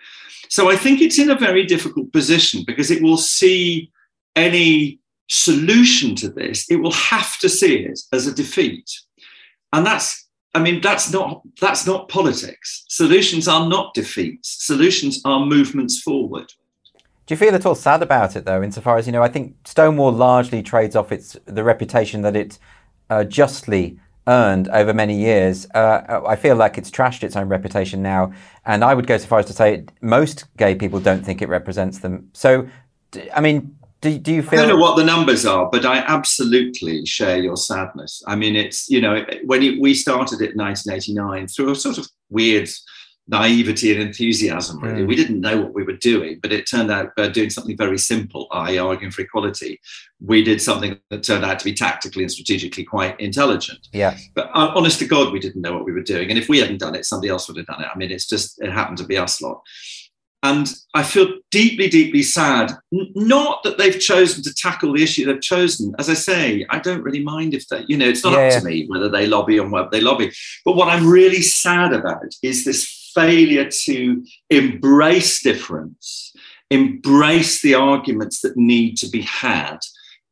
So I think it's in a very difficult position because it will see any solution to this, it will have to see it as a defeat. And that's I mean, that's not that's not politics. Solutions are not defeats. Solutions are movements forward. Do you feel at all sad about it, though, insofar as you know? I think Stonewall largely trades off its the reputation that it uh, justly earned over many years. Uh, I feel like it's trashed its own reputation now, and I would go so far as to say most gay people don't think it represents them. So, I mean, do, do you feel? I don't know what the numbers are, but I absolutely share your sadness. I mean, it's you know when it, we started it in 1989 through a sort of weird naivety and enthusiasm. Really, mm. we didn't know what we were doing, but it turned out uh, doing something very simple, i.e., arguing for equality. We did something that turned out to be tactically and strategically quite intelligent. Yeah. But uh, honest to God, we didn't know what we were doing, and if we hadn't done it, somebody else would have done it. I mean, it's just it happened to be us lot. And I feel deeply, deeply sad. Not that they've chosen to tackle the issue they've chosen. As I say, I don't really mind if they, you know, it's not yeah. up to me whether they lobby on web they lobby. But what I'm really sad about is this failure to embrace difference, embrace the arguments that need to be had,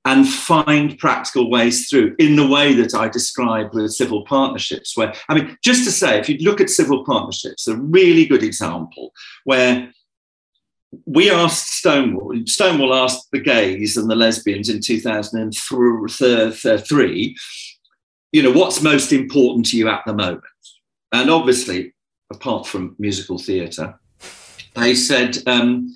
and find practical ways through in the way that I described with civil partnerships. Where, I mean, just to say, if you look at civil partnerships, a really good example where we asked Stonewall, Stonewall asked the gays and the lesbians in 2003, you know, what's most important to you at the moment? And obviously, apart from musical theatre, they said um,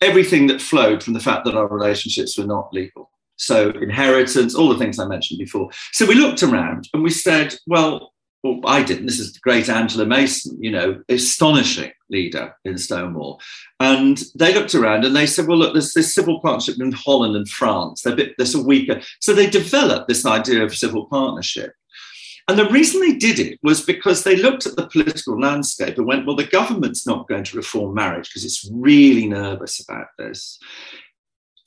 everything that flowed from the fact that our relationships were not legal. So, inheritance, all the things I mentioned before. So, we looked around and we said, well, well, I didn't. This is the great Angela Mason, you know, astonishing leader in Stonewall. And they looked around and they said, well, look, there's this civil partnership in Holland and France. They're a bit, there's a weaker. So they developed this idea of civil partnership. And the reason they did it was because they looked at the political landscape and went, well, the government's not going to reform marriage because it's really nervous about this.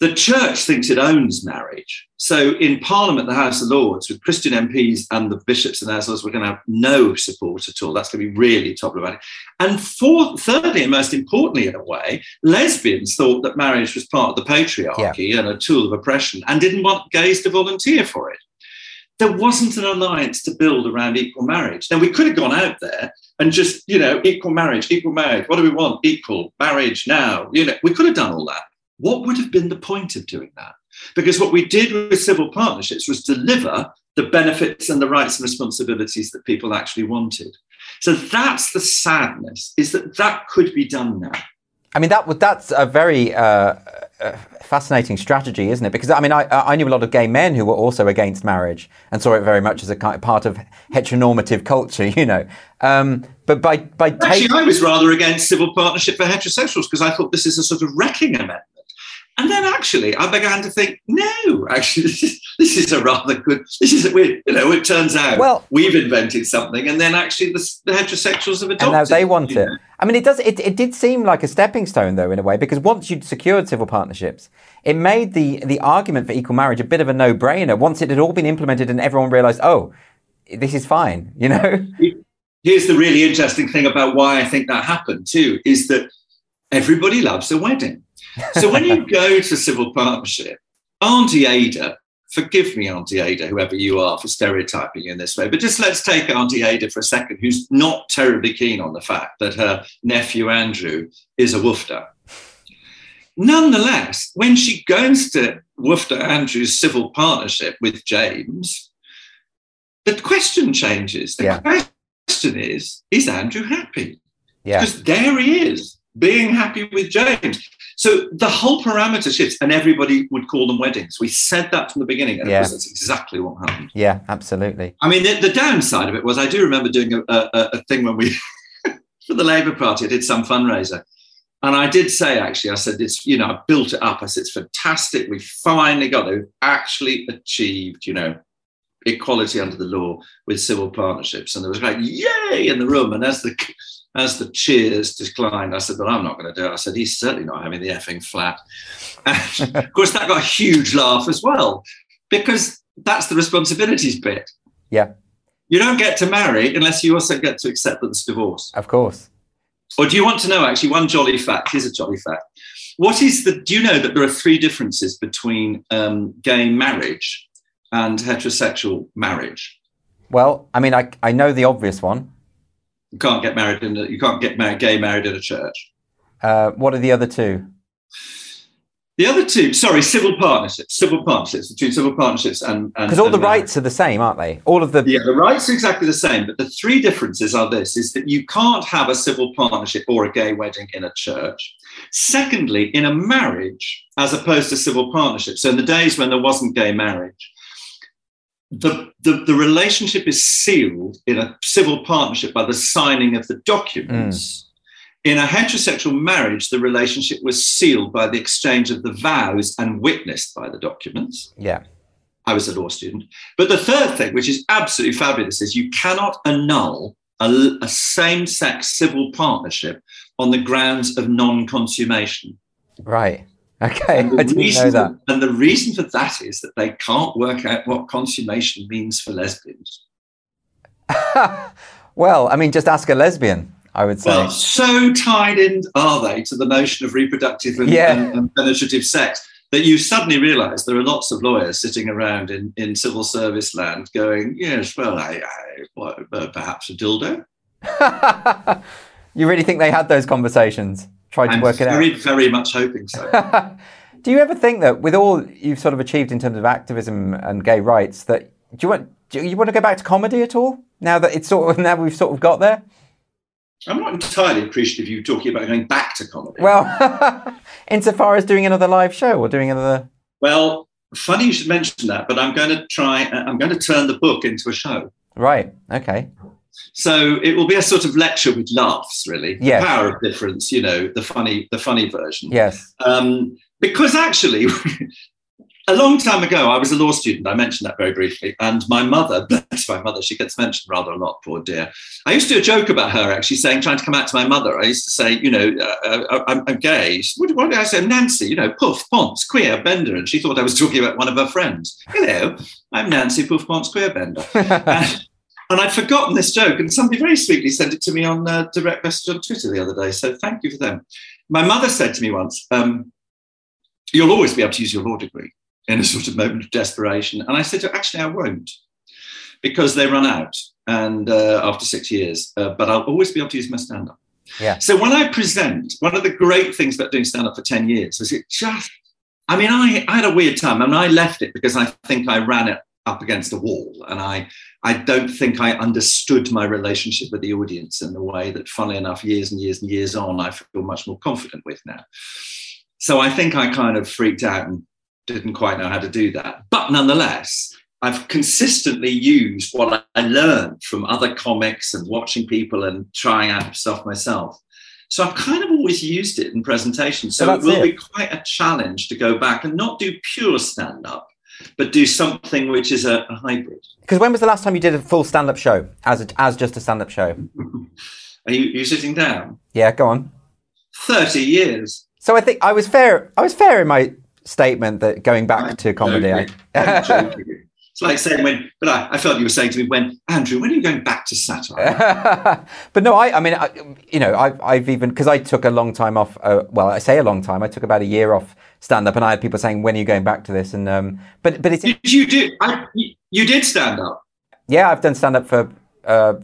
The church thinks it owns marriage. So in Parliament, the House of Lords, with Christian MPs and the bishops and assholes, we're going to have no support at all. That's going to be really problematic. And for, thirdly, and most importantly, in a way, lesbians thought that marriage was part of the patriarchy yeah. and a tool of oppression and didn't want gays to volunteer for it there wasn't an alliance to build around equal marriage. Now we could have gone out there and just, you know, equal marriage, equal marriage. What do we want? Equal marriage now. You know, we could have done all that. What would have been the point of doing that? Because what we did with civil partnerships was deliver the benefits and the rights and responsibilities that people actually wanted. So that's the sadness, is that that could be done now. I mean, that that's a very uh, fascinating strategy, isn't it? Because I mean, I, I knew a lot of gay men who were also against marriage and saw it very much as a kind of part of heteronormative culture, <laughs> you know. Um, but by by actually, I was rather against civil partnership for heterosexuals because I thought this is a sort of wrecking amendment. And then actually, I began to think, no, actually, <laughs> this is, this is a rather good. This is a weird. You know, it turns out well, we've invented something, and then actually the, the heterosexuals have adopted. And now they want it. Know? I mean, it does. It, it did seem like a stepping stone, though, in a way, because once you'd secured civil partnerships, it made the the argument for equal marriage a bit of a no brainer. Once it had all been implemented, and everyone realised, oh, this is fine. You know. <laughs> Here's the really interesting thing about why I think that happened too: is that everybody loves a wedding. So when you go to civil partnership, Auntie Ada, forgive me, Auntie Ada, whoever you are for stereotyping in this way, but just let's take Auntie Ada for a second, who's not terribly keen on the fact that her nephew Andrew is a woofter. Nonetheless, when she goes to woofter Andrew's civil partnership with James, the question changes. The yeah. question is, is Andrew happy? Yeah. Because there he is, being happy with James. So the whole parameter shifts, and everybody would call them weddings. We said that from the beginning, and yeah. that's exactly what happened. Yeah, absolutely. I mean, the, the downside of it was I do remember doing a, a, a thing when we, <laughs> for the Labour Party, I did some fundraiser. And I did say, actually, I said, it's, you know, I built it up. I said, it's fantastic. We finally got there. We've actually achieved, you know, equality under the law with civil partnerships. And there was like, yay, in the room. And as the as the cheers declined, I said, But I'm not going to do it. I said, He's certainly not having the effing flat. And <laughs> of course, that got a huge laugh as well, because that's the responsibilities bit. Yeah. You don't get to marry unless you also get to accept that it's divorce. Of course. Or do you want to know actually one jolly fact? Here's a jolly fact. What is the, do you know that there are three differences between um, gay marriage and heterosexual marriage? Well, I mean, I, I know the obvious one. You can't get married in a, you can't get married, gay married in a church. Uh, what are the other two? The other two, sorry, civil partnerships, civil partnerships between civil partnerships and because all the marriage. rights are the same, aren't they? All of the yeah, the rights are exactly the same, but the three differences are this: is that you can't have a civil partnership or a gay wedding in a church. Secondly, in a marriage, as opposed to civil partnership. So in the days when there wasn't gay marriage, the, the, the, relationship is sealed in a civil partnership by the signing of the documents. Mm. In a heterosexual marriage, the relationship was sealed by the exchange of the vows and witnessed by the documents. Yeah. I was a law student. But the third thing, which is absolutely fabulous, is you cannot annul a, a same sex civil partnership on the grounds of non consummation. Right. Okay, <laughs> I didn't know that. And the reason for that is that they can't work out what consummation means for lesbians. <laughs> well, I mean, just ask a lesbian. I would say. Well, so tied in are they to the notion of reproductive and, yeah. and, and penetrative sex that you suddenly realise there are lots of lawyers sitting around in, in civil service land going, yes, well, I, I what, uh, perhaps a dildo. <laughs> you really think they had those conversations? Tried to I'm work it out? very? Very much hoping so. <laughs> do you ever think that with all you've sort of achieved in terms of activism and gay rights, that do you want do you want to go back to comedy at all now that it's sort of now we've sort of got there? I'm not entirely appreciative of you talking about going back to comedy. Well, <laughs> insofar as doing another live show or doing another. Well, funny you should mention that, but I'm going to try. I'm going to turn the book into a show. Right. Okay. So it will be a sort of lecture with laughs, really. Yes. The power of difference, you know, the funny, the funny version. Yes. Um, because actually, <laughs> a long time ago, I was a law student. I mentioned that very briefly. And my mother, <laughs> bless my mother, she gets mentioned rather a lot, poor dear. I used to do a joke about her actually saying, trying to come out to my mother. I used to say, you know, uh, uh I'm, I'm, gay. Said, what, what, did I say? Nancy, you know, Puff, Ponce, Queer, Bender. And she thought I was talking about one of her friends. Hello, I'm Nancy Puff, Ponce, Queer, Bender. <laughs> and, and I'd forgotten this joke, and somebody very sweetly sent it to me on uh, direct message on Twitter the other day. So thank you for them. My mother said to me once, um, You'll always be able to use your law degree in a sort of moment of desperation. And I said, Actually, I won't, because they run out and uh, after six years, uh, but I'll always be able to use my stand up. Yeah. So when I present, one of the great things about doing stand up for 10 years was it just, I mean, I, I had a weird time. I mean, I left it because I think I ran it up against a wall. And I, I don't think I understood my relationship with the audience in the way that, funnily enough, years and years and years on, I feel much more confident with now. So I think I kind of freaked out and didn't quite know how to do that. But nonetheless, I've consistently used what I learned from other comics and watching people and trying out stuff myself. So I've kind of always used it in presentations. So, So it will it. be quite a challenge to go back and not do pure stand up, but do something which is a, a hybrid. Because when was the last time you did a full stand-up show as a, as just a stand-up show? <laughs> Are you, you sitting down? Yeah, go on. 30 years. So I think I was fair. I was fair in my statement that going back to comedy. I. <laughs> it's like saying when, but I, I felt you were saying to me when, Andrew, when are you going back to satire? <laughs> but no, I, I mean, I, you know, I've, I've even because I took a long time off. Uh, well, I say a long time. I took about a year off stand up, and I had people saying, "When are you going back to this?" And um, but but it's Did you do? I, you- you did stand up. yeah, I've done stand up for uh,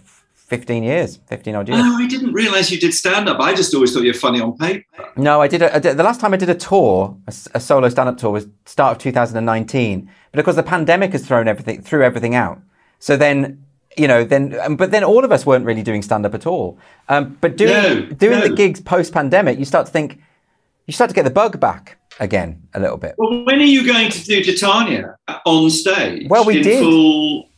fifteen years, fifteen odd years. Oh, I didn't realise you did stand up. I just always thought you were funny on paper. No, I did, a, I did. The last time I did a tour, a solo stand-up tour, was start of 2019. But of course, the pandemic has thrown everything threw everything out. So then, you know, then, um, but then all of us weren't really doing stand-up at all. Um, but doing No, doing the gigs post-pandemic, you start to think, you start to get the bug back again a little bit. Well, when are you going to do Titania on stage? Well, we in did. Full...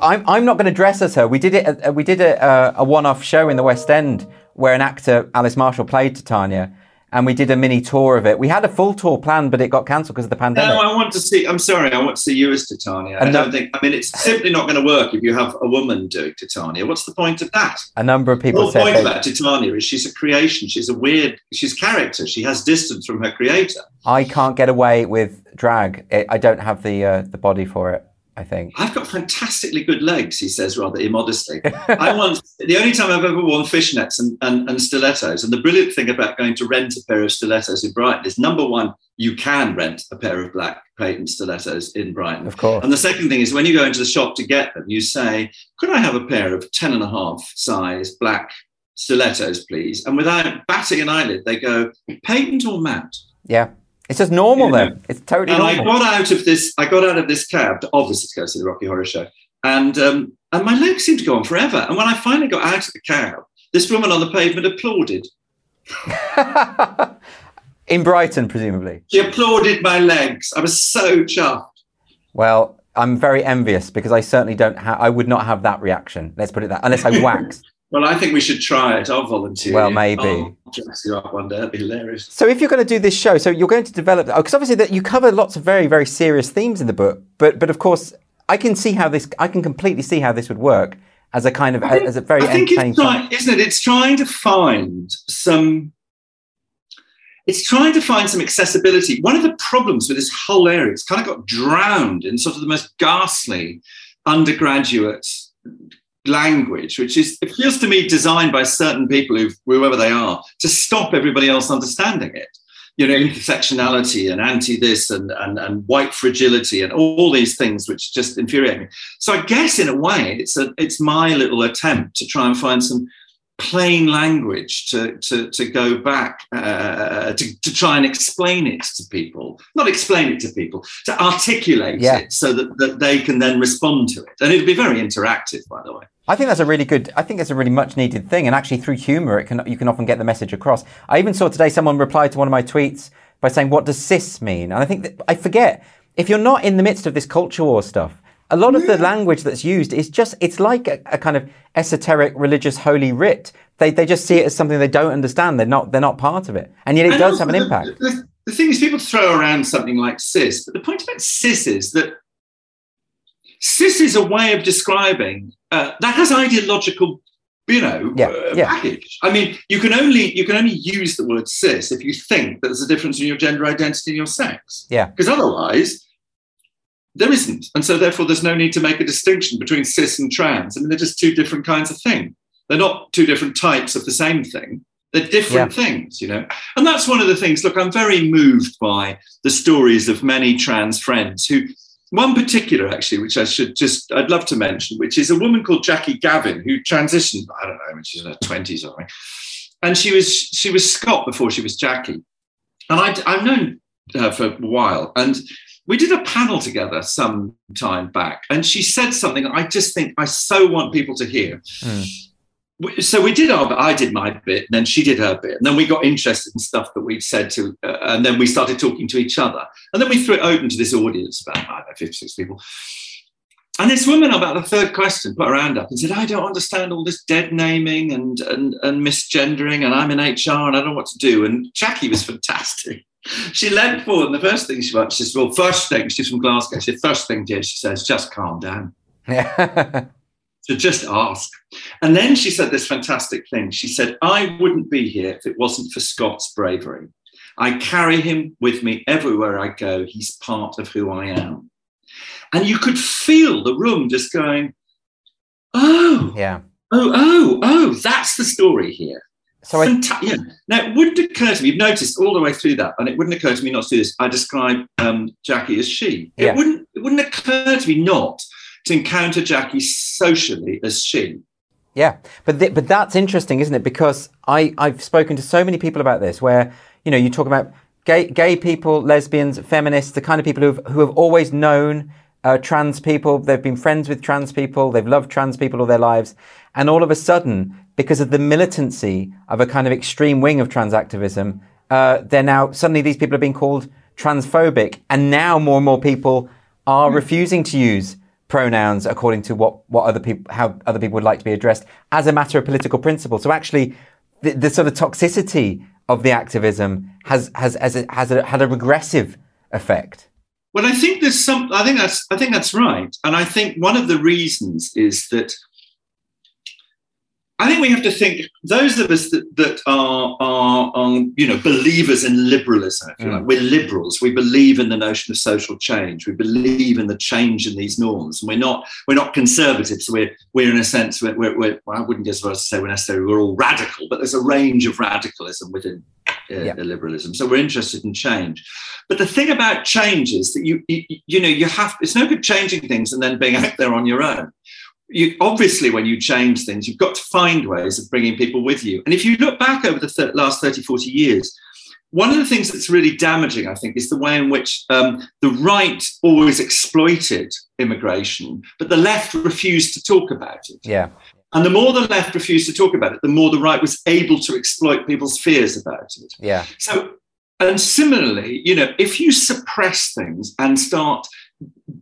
I'm I'm not going to dress as her. We did it. uh, We did a, a, a one-off show in the West End where an actor, Alice Marshall, played Titania, and we did a mini tour of it. We had a full tour planned, but it got cancelled because of the pandemic. No, I want to see. I'm sorry, I want to see you as Titania. I don't think. I mean, it's simply not going to work if you have a woman doing Titania. What's the point of that? a number of The people said point about Titania is she's a creation. She's a weird. She's character. She has distance from her creator. I can't get away with drag. I I don't have the uh, the body for it. I think. I've got fantastically good legs, he says rather immodestly. <laughs> I once, the only time I've ever worn fishnets and, and, and stilettos, and the brilliant thing about going to rent a pair of stilettos in Brighton is number one, you can rent a pair of black patent stilettos in Brighton. Of course. And the second thing is when you go into the shop to get them, you say, Could I have a pair of 10 and a half size black stilettos, please? And without batting an eyelid, they go, Patent or matte? Yeah. It's just normal You then. It's totally normal. and I got out of this. I got out of this cab, obviously to go see the Rocky Horror Show, and um, and my legs seemed to go on forever. And when I finally got out of the cab, this woman on the pavement applauded. <laughs> In Brighton, presumably. She applauded my legs. I was so chuffed. Well, I'm very envious because I certainly don't have. I would not have that reaction. Let's put it that. Unless I wax. Well, I think we should try it. I'll volunteer. Well, maybe. I'll dress you up one day. That'd be hilarious. So if you're going to do this show, so you're going to develop oh, that. because obviously that you cover lots of very very serious themes in the book, but but of course I can see how this I can completely see how this would work as a kind of think- as a very I think entertaining. it's trying, isn't it? It's trying to find some. It's trying to find some accessibility. One of the problems with this whole area, it's kind of got drowned in sort of the most ghastly undergraduate language, which is it feels to me designed by certain people who, whoever they are, to stop everybody else understanding it. You know, intersectionality and anti this and, and and white fragility and all these things which just infuriate me. So I guess in a way, it's a it's my little attempt to try and find some plain language to to to go back uh, to to try and explain it to people, not explain it to people, to articulate Yeah. it so that, that they can then respond to it. And it'll be very interactive, by the way. I think that's a really good. I think that's a really much needed thing, and actually through humour, it can you can often get the message across. I even saw today someone reply to one of my tweets by saying, "What does cis mean?" And I think that I forget if you're not in the midst of this culture war stuff. A lot of the language that's used is just it's like a, a kind of esoteric religious holy writ. They they just see it as something they don't understand. They're not they're not part of it, and yet it And does have an the- impact. The, the thing is, people throw around something like cis, but the point about cis is that cis is a way of describing uh, that has ideological, you know, Yeah, uh, yeah. package. I mean, you can only you can only use the word cis if you think that there's a difference in your gender identity and your sex. Yeah. because otherwise. There isn't. And so, therefore, there's no need to make a distinction between cis and trans. I mean, they're just two different kinds of thing. They're not two different types of the same thing. They're different things, you know. And that's one of the things. Look, I'm very moved by the stories of many trans friends who, one particular actually, which I should just, I'd love to mention, which is a woman called Jackie Gavin who transitioned, I don't know, when she's in her 20s or something. And she was, she was Scott before she was Jackie. And I'd, I've known her for a while. And we did a panel together some time back. And she said something I just think I so want people to hear. Mm. So we did our I did my bit, and then she did her bit, and then we got interested in stuff that we'd said to, uh, and then we started talking to each other, and then we threw it open to this audience about I don't know, 56 people. And this woman, about the third question, put her hand up and said, "I don't understand all this dead naming and and, and misgendering, and I'm in HR and I don't know what to do." And Jackie was fantastic. <laughs> She leant forward, and the first thing she went, she says, "Well, first thing, she's from Glasgow. She said, first thing, dear, she says, just calm down." <laughs> to just ask. And then she said this fantastic thing. She said, I wouldn't be here if it wasn't for Scott's bravery. I carry him with me everywhere I go. He's part of who I am. And you could feel the room just going, oh, yeah. Oh, oh, oh, that's the story here. So I, yeah. Now, it wouldn't occur to me, you've noticed all the way through that, and it wouldn't occur to me not to do this. I describe um, Jackie as she. Yeah. It wouldn't it wouldn't occur to me not to encounter Jackie socially as she. Yeah, but th- but that's interesting, isn't it? Because I I've spoken to so many people about this, where you know you talk about gay gay people, lesbians, feminists, the kind of people who have who have always known uh, trans people. They've been friends with trans people. They've loved trans people all their lives, and all of a sudden, because of the militancy of a kind of extreme wing of trans activism, uh, they're now suddenly these people are being called transphobic, and now more and more people are hmm. refusing to use pronouns according to what, what other people, how other people would like to be addressed as a matter of political principle. So actually, the, the sort of toxicity of the activism has, has, has, a, has a, had a regressive effect. Well, I think there's some. I think that's. I think that's right, and I think one of the reasons is that I think we have to think those of us that, that are, are, are, you know, believers in liberalism. Mm. Like. We're liberals. We believe in the notion of social change. We believe in the change in these norms. And we're not we're not conservatives. We're we're in a sense we're, we're, we're well, I wouldn't as well to say we're necessarily we're all radical, but there's a range of radicalism within uh, yeah. liberalism. So we're interested in change. But the thing about change is that you, you you know you have it's no good changing things and then being out there on your own you obviously when you change things you've got to find ways of bringing people with you. And if you look back over the th- last 30 40 years one of the things that's really damaging i think is the way in which um, the right always exploited immigration but the left refused to talk about it. Yeah. And the more the left refused to talk about it the more the right was able to exploit people's fears about it. Yeah. So and similarly you know if you suppress things and start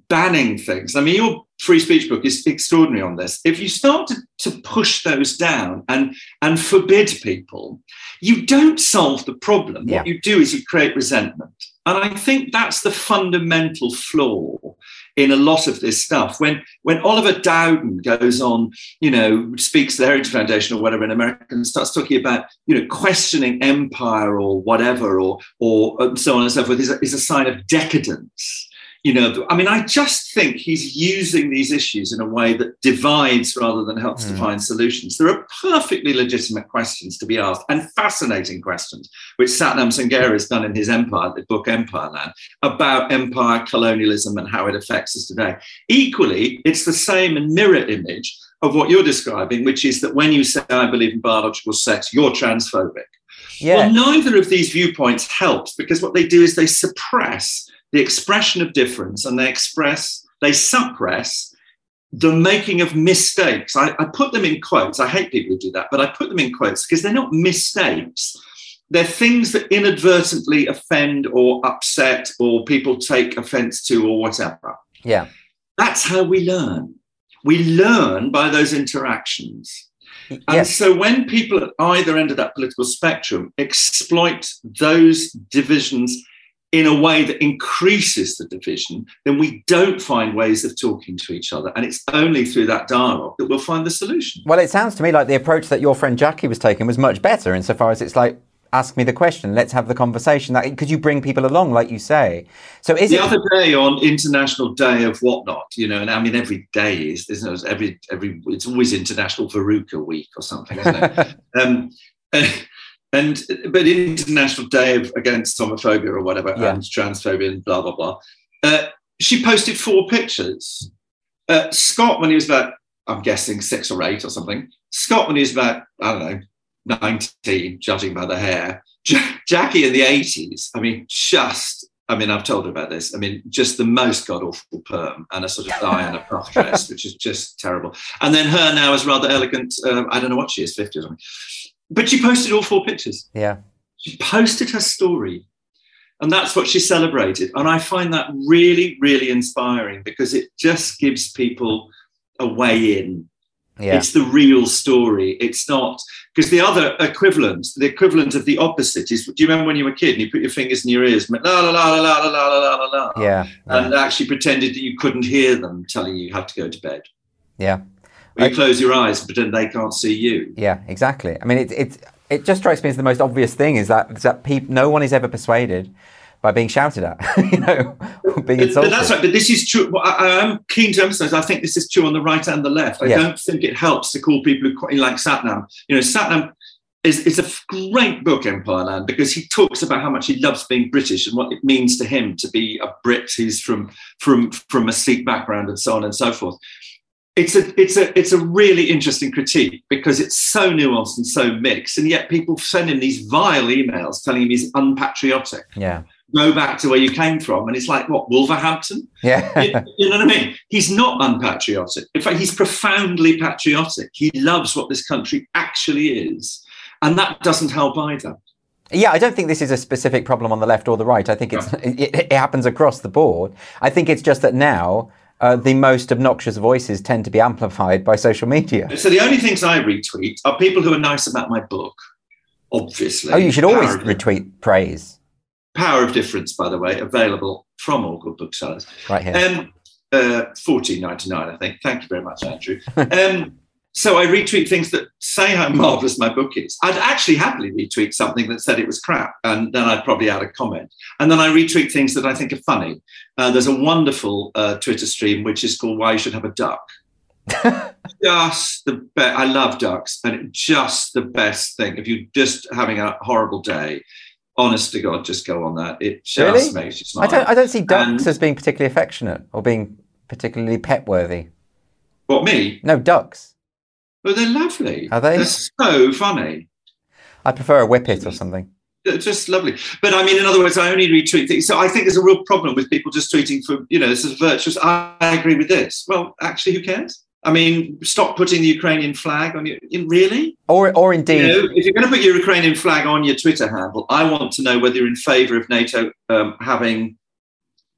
banning things. I mean, your free speech book is extraordinary on this. If you start to, to push those down and, and forbid people, you don't solve the problem. Yeah. What you do is you create resentment. And I think that's the fundamental flaw in a lot of this stuff. When when Oliver Dowden goes on, you know, speaks to the Heritage Foundation or whatever in America and starts talking about, you know, questioning empire or whatever, or or so on and so forth, is a, is a sign of decadence you know, I mean, I just think he's using these issues in a way that divides rather than helps mm. to find solutions. There are perfectly legitimate questions to be asked and fascinating questions, which Sathnam Sanghera has done in his Empire, the book Empireland, about empire colonialism and how it affects us today. Equally, it's the same mirror image of what you're describing, which is that when you say, I believe in biological sex, you're transphobic. Yeah. Well, neither of these viewpoints helps because what they do is they suppress the expression of difference and they express, they suppress the making of mistakes. I, I, put them in quotes. I hate people who do that, but I put them in quotes because they're not mistakes. They're things that inadvertently offend or upset or people take offense to or whatever. Yeah. That's how we learn. We learn by those interactions. Yes. And so when people at either end of that political spectrum exploit those divisions in a way that increases the division, then we don't find ways of talking to each other. And it's only through that dialogue that we'll find the solution. Well, it sounds to me like the approach that your friend Jackie was taking was much better insofar as it's like, ask me the question, let's have the conversation. That, could you bring people along, like you say. So is the it... other day on International Day of whatnot, you know, and I mean every day is, isn't it? Every every it's always International Veruca Week or something, isn't it? <laughs> um, and <laughs> but International Day of Against Homophobia or whatever yeah. and transphobia and blah blah blah. Uh, she posted four pictures. Uh, Scott, when he was about, I'm guessing six or eight or something. Scott, when he was about, I don't know, 19, judging by the hair. J- Jackie in the 80s, I mean, just I mean, I've told her about this. I mean, just the most god awful perm and a sort of Diana puff dress, <laughs> which is just terrible. And then her now is rather elegant. Uh, I don't know what she is, 50 or something. But she posted all four pictures. Yeah. She posted her story. And that's what she celebrated. And I find that really, really inspiring because it just gives people a way in Yeah. it's the real story. It's not because the other equivalent, the equivalent of the opposite is. Do you remember when you were a kid and you put your fingers in your ears, and went, la la la la la la la la la la, Yeah. and actually pretended that you couldn't hear them telling you you had to go to bed. Yeah. Or you I- close your eyes and pretend they can't see you. Yeah, exactly. I mean, it, it, it just strikes me as the most obvious thing is that, is that peop, no one is ever persuaded by being shouted at, <laughs> you know, being But, but that's right. But this is true. Well, I, am keen to emphasise. I think this is true on the right and the left. I Yeah. don't think it helps to call people who quite like Sathnam. You know, Sathnam is, is a great book, Empireland, because he talks about how much he loves being British and what it means to him to be a Brit He's from from from a Sikh background and so on and so forth. It's a it's a it's a really interesting critique because it's so nuanced and so mixed, and yet people send him these vile emails telling him he's unpatriotic. yeah. Go back to where you came from, and it's like what Wolverhampton Yeah. <laughs> you, you know what I mean? He's not unpatriotic. In fact, he's profoundly patriotic. He loves what this country actually is. And that doesn't help either. Yeah, I don't think this is a specific problem on the left or the right. I think it's <laughs> it, it happens across the board. I think it's just that now uh, the most obnoxious voices tend to be amplified by social media. So the only things I retweet are people who are nice about my book, obviously. Oh, you should always Power of, retweet praise Power of Difference, by the way, available from all good booksellers. right here. Um, uh, fourteen ninety nine, I think. Thank you very much, Andrew. <laughs> Um, so I retweet things that say how marvelous my book is. I'd actually happily retweet something that said it was crap, and then I'd probably add a comment. And then I retweet things that I think are funny. Uh, there's a wonderful uh, Twitter stream which is called "Why You Should Have a Duck." <laughs> just the best. I love ducks, and just the best thing. If you're just having a horrible day, honest to God, just go on that. It just Really? makes you I smile. don't. I don't see ducks And- as being particularly affectionate or being particularly pet worthy. what me? No ducks. But they're lovely. Are they? They're so funny. I prefer a whippet or something. Just lovely. But I mean, in other words, I only retweet things. So I think there's a real problem with people just tweeting for, you know, this is virtuous. I, I agree with this. Well, actually, who cares? I mean, stop putting the Ukrainian flag on your. In, really? Or, or You indeed, know, if you're going to put your Ukrainian flag on your Twitter handle, I want to know whether you're in favour of NATO um, having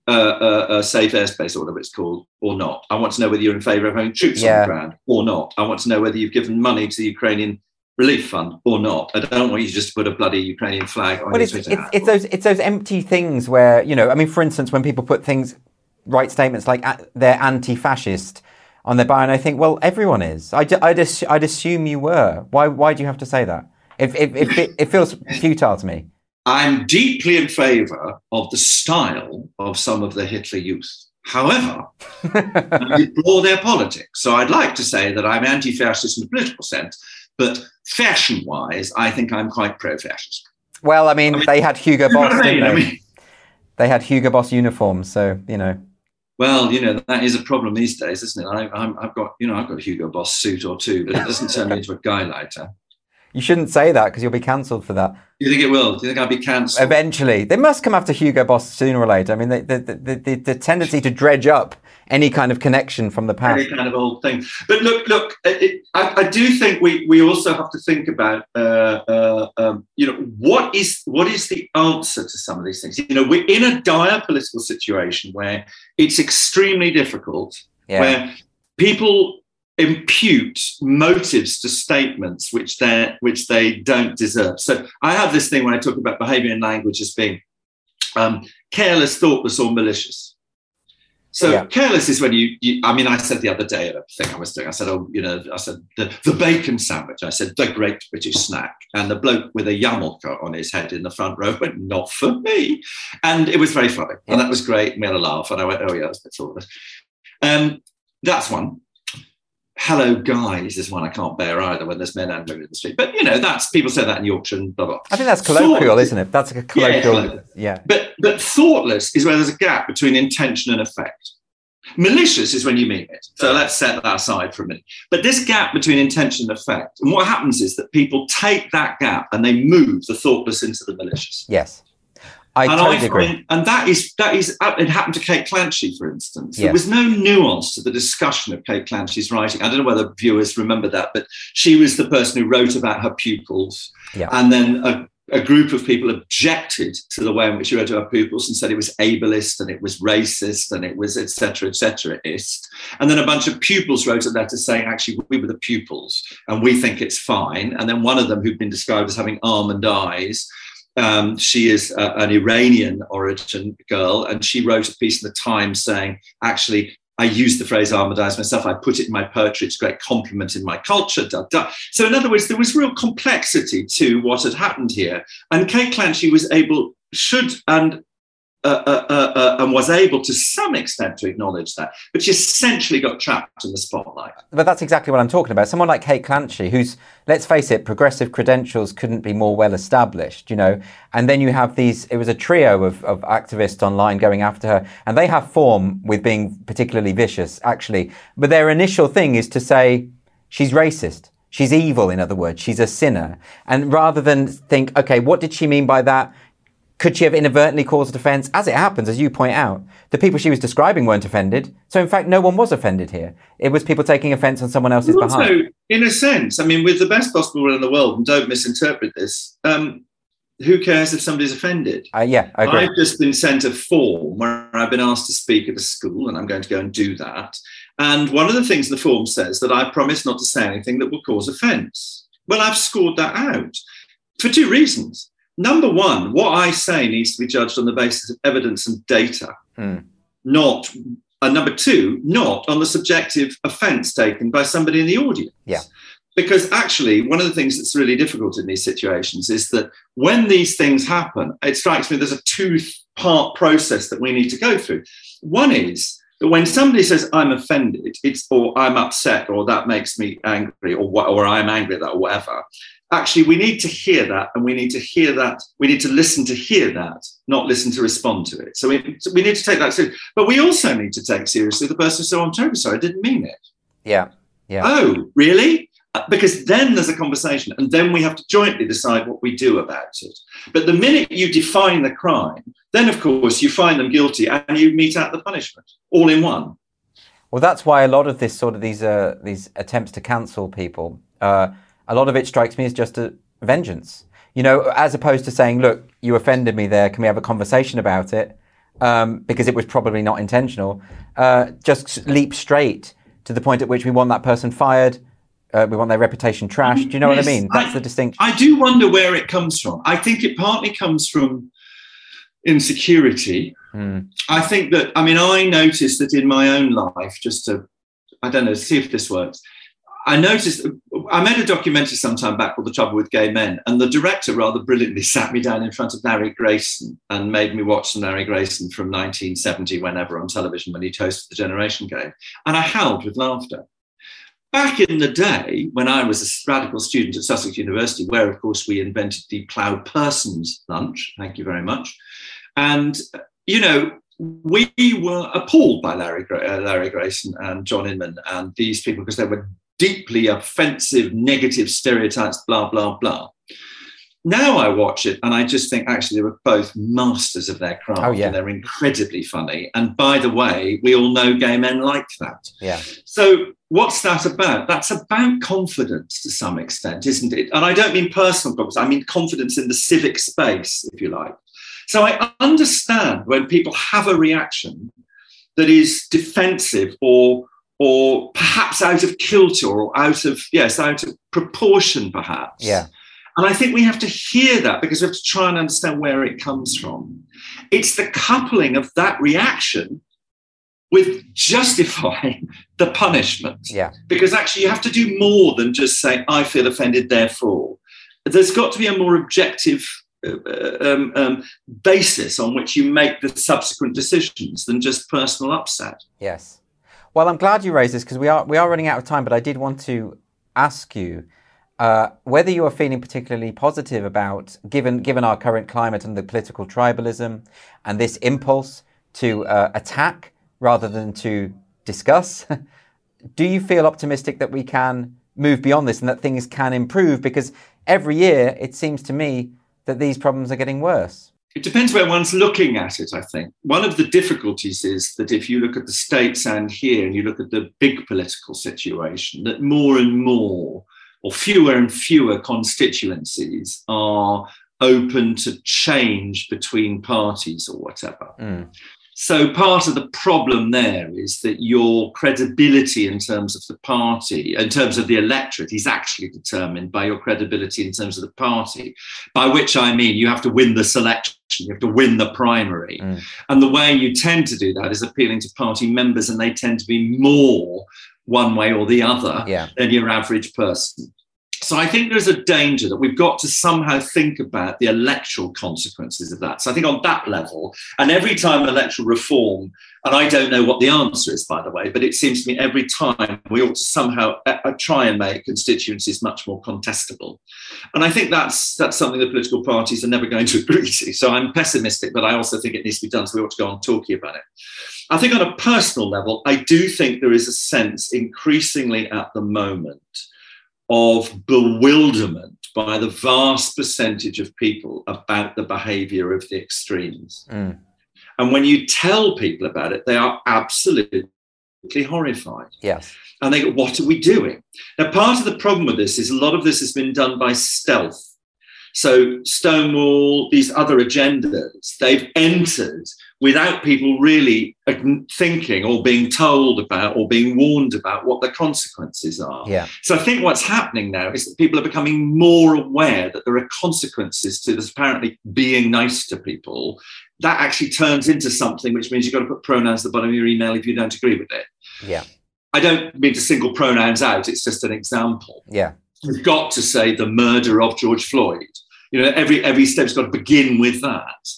uh, uh, a safe airspace or whatever it's called or not. I want to know whether you're in favour of having troops on the ground or not. I want to know whether you've given money to the Ukrainian relief fund or not. I don't want you just to put a bloody Ukrainian flag on Well, your it's, Twitter it's, it's those it's those empty things where you know. I mean, for instance, when people put things, write statements like they're anti-fascist on their bio, and I think, well, everyone is. I would I'd, I'd assume you were. Why why do you have to say that? If, if, if it, it feels futile to me. I'm deeply in favour of the style of some of the Hitler youth. However, <laughs> I deplore their politics. So I'd like to say that I'm anti-fascist in a political sense, but fashion-wise, I think I'm quite pro-fascist. Well, I mean, I mean- they had Hugo Boss, didn't they? I mean, They had Hugo Boss uniforms, so you know. well, you know that is a problem these days, isn't it? I, I'm, I've got, you know, I've got a Hugo Boss suit or two, but it doesn't turn me into a Gauleiter. You shouldn't say that because you'll be cancelled for that. Do you think it will? Do you think I'll be cancelled? Eventually, they must come after Hugo Boss sooner or later. I mean, the the, the, the, tendency to dredge up any kind of connection from the past. any kind of old thing. But look, look, it, I, I do think we we also have to think about, uh, uh, um, you know, what is what is the answer to some of these things? You know, we're in a dire political situation where it's extremely difficult, Yeah, where people impute motives to statements which they which they don't deserve. So I have this thing when I talk about behaviour and language as being um, careless, thoughtless, or malicious. So Yeah. careless is when you, you, I mean, I said the other day at a thing I was doing, I said, oh, you know, I said the, the bacon sandwich. I said the great British snack, and the bloke with a yarmulke on his head in the front row went, not for me, and it was very funny, and that was great. We had a laugh, and I went, oh yeah, that's a bit thoughtless. Um, that's one. Hello, guys, is one I can't bear either when there's men and women in the street. But you know, that's people say that in Yorkshire and blah blah. I think that's colloquial, Thought- isn't it? That's a colloquial. colloquial. Yeah, But but thoughtless is where there's a gap between intention and effect. Malicious is when you mean it. So let's set that aside for a minute. But this gap between intention and effect, and what happens is that people take that gap and they move the thoughtless into the malicious. yes. I and totally I agree. find, and that is that is uh, it happened to Kate Clanchy, for instance. There was no nuance to the discussion of Kate Clanchy's writing. I don't know whether viewers remember that, but she was the person who wrote about her pupils, Yeah. and then a, a group of people objected to the way in which she wrote about her pupils and said it was ableist and it was racist and it was etc. etc. And then a bunch of pupils wrote a letter saying, actually, we were the pupils and we think it's fine. And then one of them, who'd been described as having almond eyes, um, she is uh, an Iranian origin girl, and she wrote a piece in the Times saying, actually, I use the phrase eyes myself. I put it in my poetry. It's a great compliment in my culture. Da, da. So, in other words, there was real complexity to what had happened here. And Kate Clanchy was able, should, and uh, uh, uh, uh, and was able to some extent to acknowledge that, but she essentially got trapped in the spotlight. But that's exactly what I'm talking about. Someone like Kate Clanchy, who's, let's face it, progressive credentials couldn't be more well established, you know. And then you have these, it was a trio of, of activists online going after her, and they have form with being particularly vicious, actually. But their initial thing is to say, she's racist. She's evil, in other words. She's a sinner. And rather than think, okay, what did she mean by that? Could she have inadvertently caused offence? As it happens, as you point out, the people she was describing weren't offended. So, in fact, no one was offended here. It was people taking offence on someone else's Also, behalf. in a sense, I mean, with the best possible will in the world, and don't misinterpret this, um, who cares if somebody's offended? Uh, yeah, I agree. I've just been sent a form where I've been asked to speak at a school, and I'm going to go and do that. And one of the things the form says that I promise not to say anything that will cause offence. Well, I've scored that out for two reasons. Number one, what I say needs to be judged on the basis of evidence and data, Hmm. not. And number two, not on the subjective offence taken by somebody in the audience. Yeah. Because actually, one of the things that's really difficult in these situations is that when these things happen, it strikes me there's a two part process that we need to go through. One is that when somebody says, I'm offended, it's or I'm upset, or that makes me angry, or, what, or I'm angry at that, or whatever, actually we need to hear that and we need to hear that we need to listen to hear that not listen to respond to it. So we, so we need to take that seriously but we also need to take seriously the person who said oh, i'm terribly sorry i didn't mean it. Yeah, yeah. oh really? Uh, because then there's a conversation and then we have to jointly decide what we do about it. But the minute you define the crime then of course you find them guilty and you mete out the punishment all in one. Well, that's why a lot of this sort of these uh, these attempts to cancel people, uh, a lot of it strikes me as just a vengeance. You know, as opposed to saying, "Look, you offended me there. Can we have a conversation about it?" Um, because it was probably not intentional. Uh, just leap straight to the point at which we want that person fired. Uh, we want their reputation trashed. Do you know what I mean? That's I- the distinction. I do wonder where it comes from. I think it partly comes from insecurity. Hmm. I think that, I mean, I noticed that in my own life, just to, I don't know, see if this works. I noticed, I made a documentary some time back called The Trouble with Gay Men, and the director rather brilliantly <laughs> sat me down in front of Larry Grayson and made me watch some Larry Grayson from 1970, whenever on television, when he hosted the Generation Game. And I howled with laughter back in the day when I was a radical student at Sussex University, where, of course, we invented the ploughed persons lunch, thank you very much. And, you know, we were appalled by Larry, uh, Larry Grayson and John Inman and these people because they were deeply offensive, negative stereotypes, blah, blah, blah. Now I watch it and I just think actually they were both masters of their craft Oh, yeah. and they're incredibly funny. And by the way, we all know gay men like that. Yeah. So, what's that about? That's about confidence to some extent, isn't it? And I don't mean personal confidence, I mean confidence in the civic space, if you like. So, I understand when people have a reaction that is defensive or or perhaps out of kilter or out of yes out of proportion perhaps Yeah. and I think we have to hear that because we have to try and understand where it comes from. It's the coupling of that reaction with justifying <laughs> the punishment. Yeah. Because actually, you have to do more than just say, I feel offended, therefore. There's got to be a more objective uh, um, um, basis on which you make the subsequent decisions than just personal upset. Yes. Well, I'm glad you raised this because we are we are running out of time. But I did want to ask you uh, whether you are feeling particularly positive about given given our current climate and the political tribalism and this impulse to uh, attack rather than to discuss. <laughs> Do you feel optimistic that we can move beyond this and that things can improve? Because every year it seems to me that these problems are getting worse. It depends where one's looking at it, I think. One of the difficulties is that if you look at the States and here and you look at the big political situation, that more and more or fewer and fewer constituencies are open to change between parties or whatever. Mm. So part of the problem there is that your credibility in terms of the party, in terms of the electorate, is actually determined by your credibility in terms of the party. By which I mean you have to win the selection, you have to win the primary. Mm. And the way you tend to do that is appealing to party members, and they tend to be more one way or the other yeah. than your average person. So I think there's a danger that we've got to somehow think about the electoral consequences of that. So I think on that level, and every time electoral reform, and I don't know what the answer is, by the way, but it seems to me every time we ought to somehow uh, uh, try and make constituencies much more contestable. And I think that's that's something the political parties are never going to <laughs> agree to. So I'm pessimistic, but I also think it needs to be done. So we ought to go on talking about it. I think on a personal level, I do think there is a sense increasingly at the moment of bewilderment by the vast percentage of people about the behavior of the extremes. Mm. And when you tell people about it, they are absolutely horrified. Yes. And they go, What are we doing? Now, part of the problem with this is a lot of this has been done by stealth. So, Stonewall, these other agendas, they've entered without people really thinking or being told about or being warned about what the consequences are. Yeah. So I think what's happening now is that people are becoming more aware that there are consequences to this apparently being nice to people. That actually turns into something which means you've got to put pronouns at the bottom of your email if you don't agree with it. Yeah. I don't mean to single pronouns out, it's just an example. Yeah. We've got to say the murder of George Floyd you know, every every step's got to begin with that.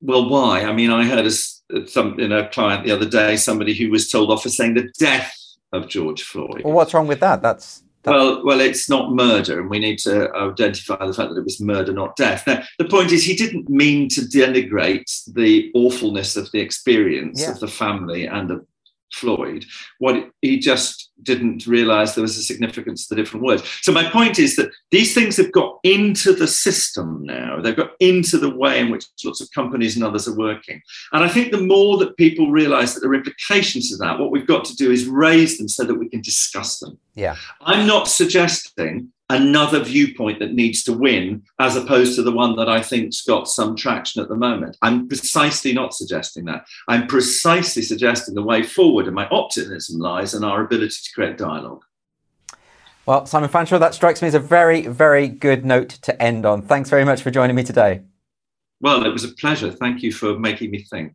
Well, why? I mean, I heard a, some in a client the other day, somebody who was told off for saying the death of George Floyd. Well, what's wrong with that? That's well, well, it's not murder, and we need to identify the fact that it was murder, not death. Now, the point is, he didn't mean to denigrate the awfulness of the experience yeah. of the family and of Floyd. What he just didn't realize there was a significance to the different words. So my point is that these things have got into the system now. They've got into the way in which lots of companies and others are working. And I think the more that people realize that there are implications to that, what we've got to do is raise them so that we can discuss them. Yeah. I'm not suggesting another viewpoint that needs to win as opposed to the one that I think's got some traction at the moment. I'm precisely not suggesting that. I'm precisely suggesting the way forward, and my optimism lies in our ability to create dialogue. Well, Simon Fanshawe, that strikes me as a very, very good note to end on. Thanks very much for joining me today. Well, it was a pleasure. Thank you for making me think.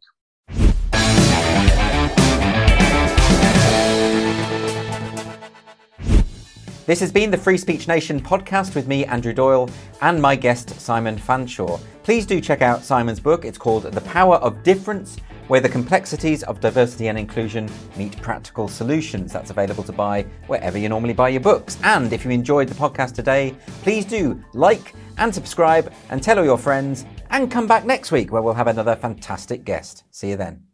This has been the Free Speech Nation podcast with me, Andrew Doyle, and my guest, Simon Fanshawe. Please do check out Simon's book. It's called The Power of Difference where the complexities of diversity and inclusion meet practical solutions. That's available to buy wherever you normally buy your books. And if you enjoyed the podcast today, please do like and subscribe and tell all your friends and come back next week where we'll have another fantastic guest. See you then.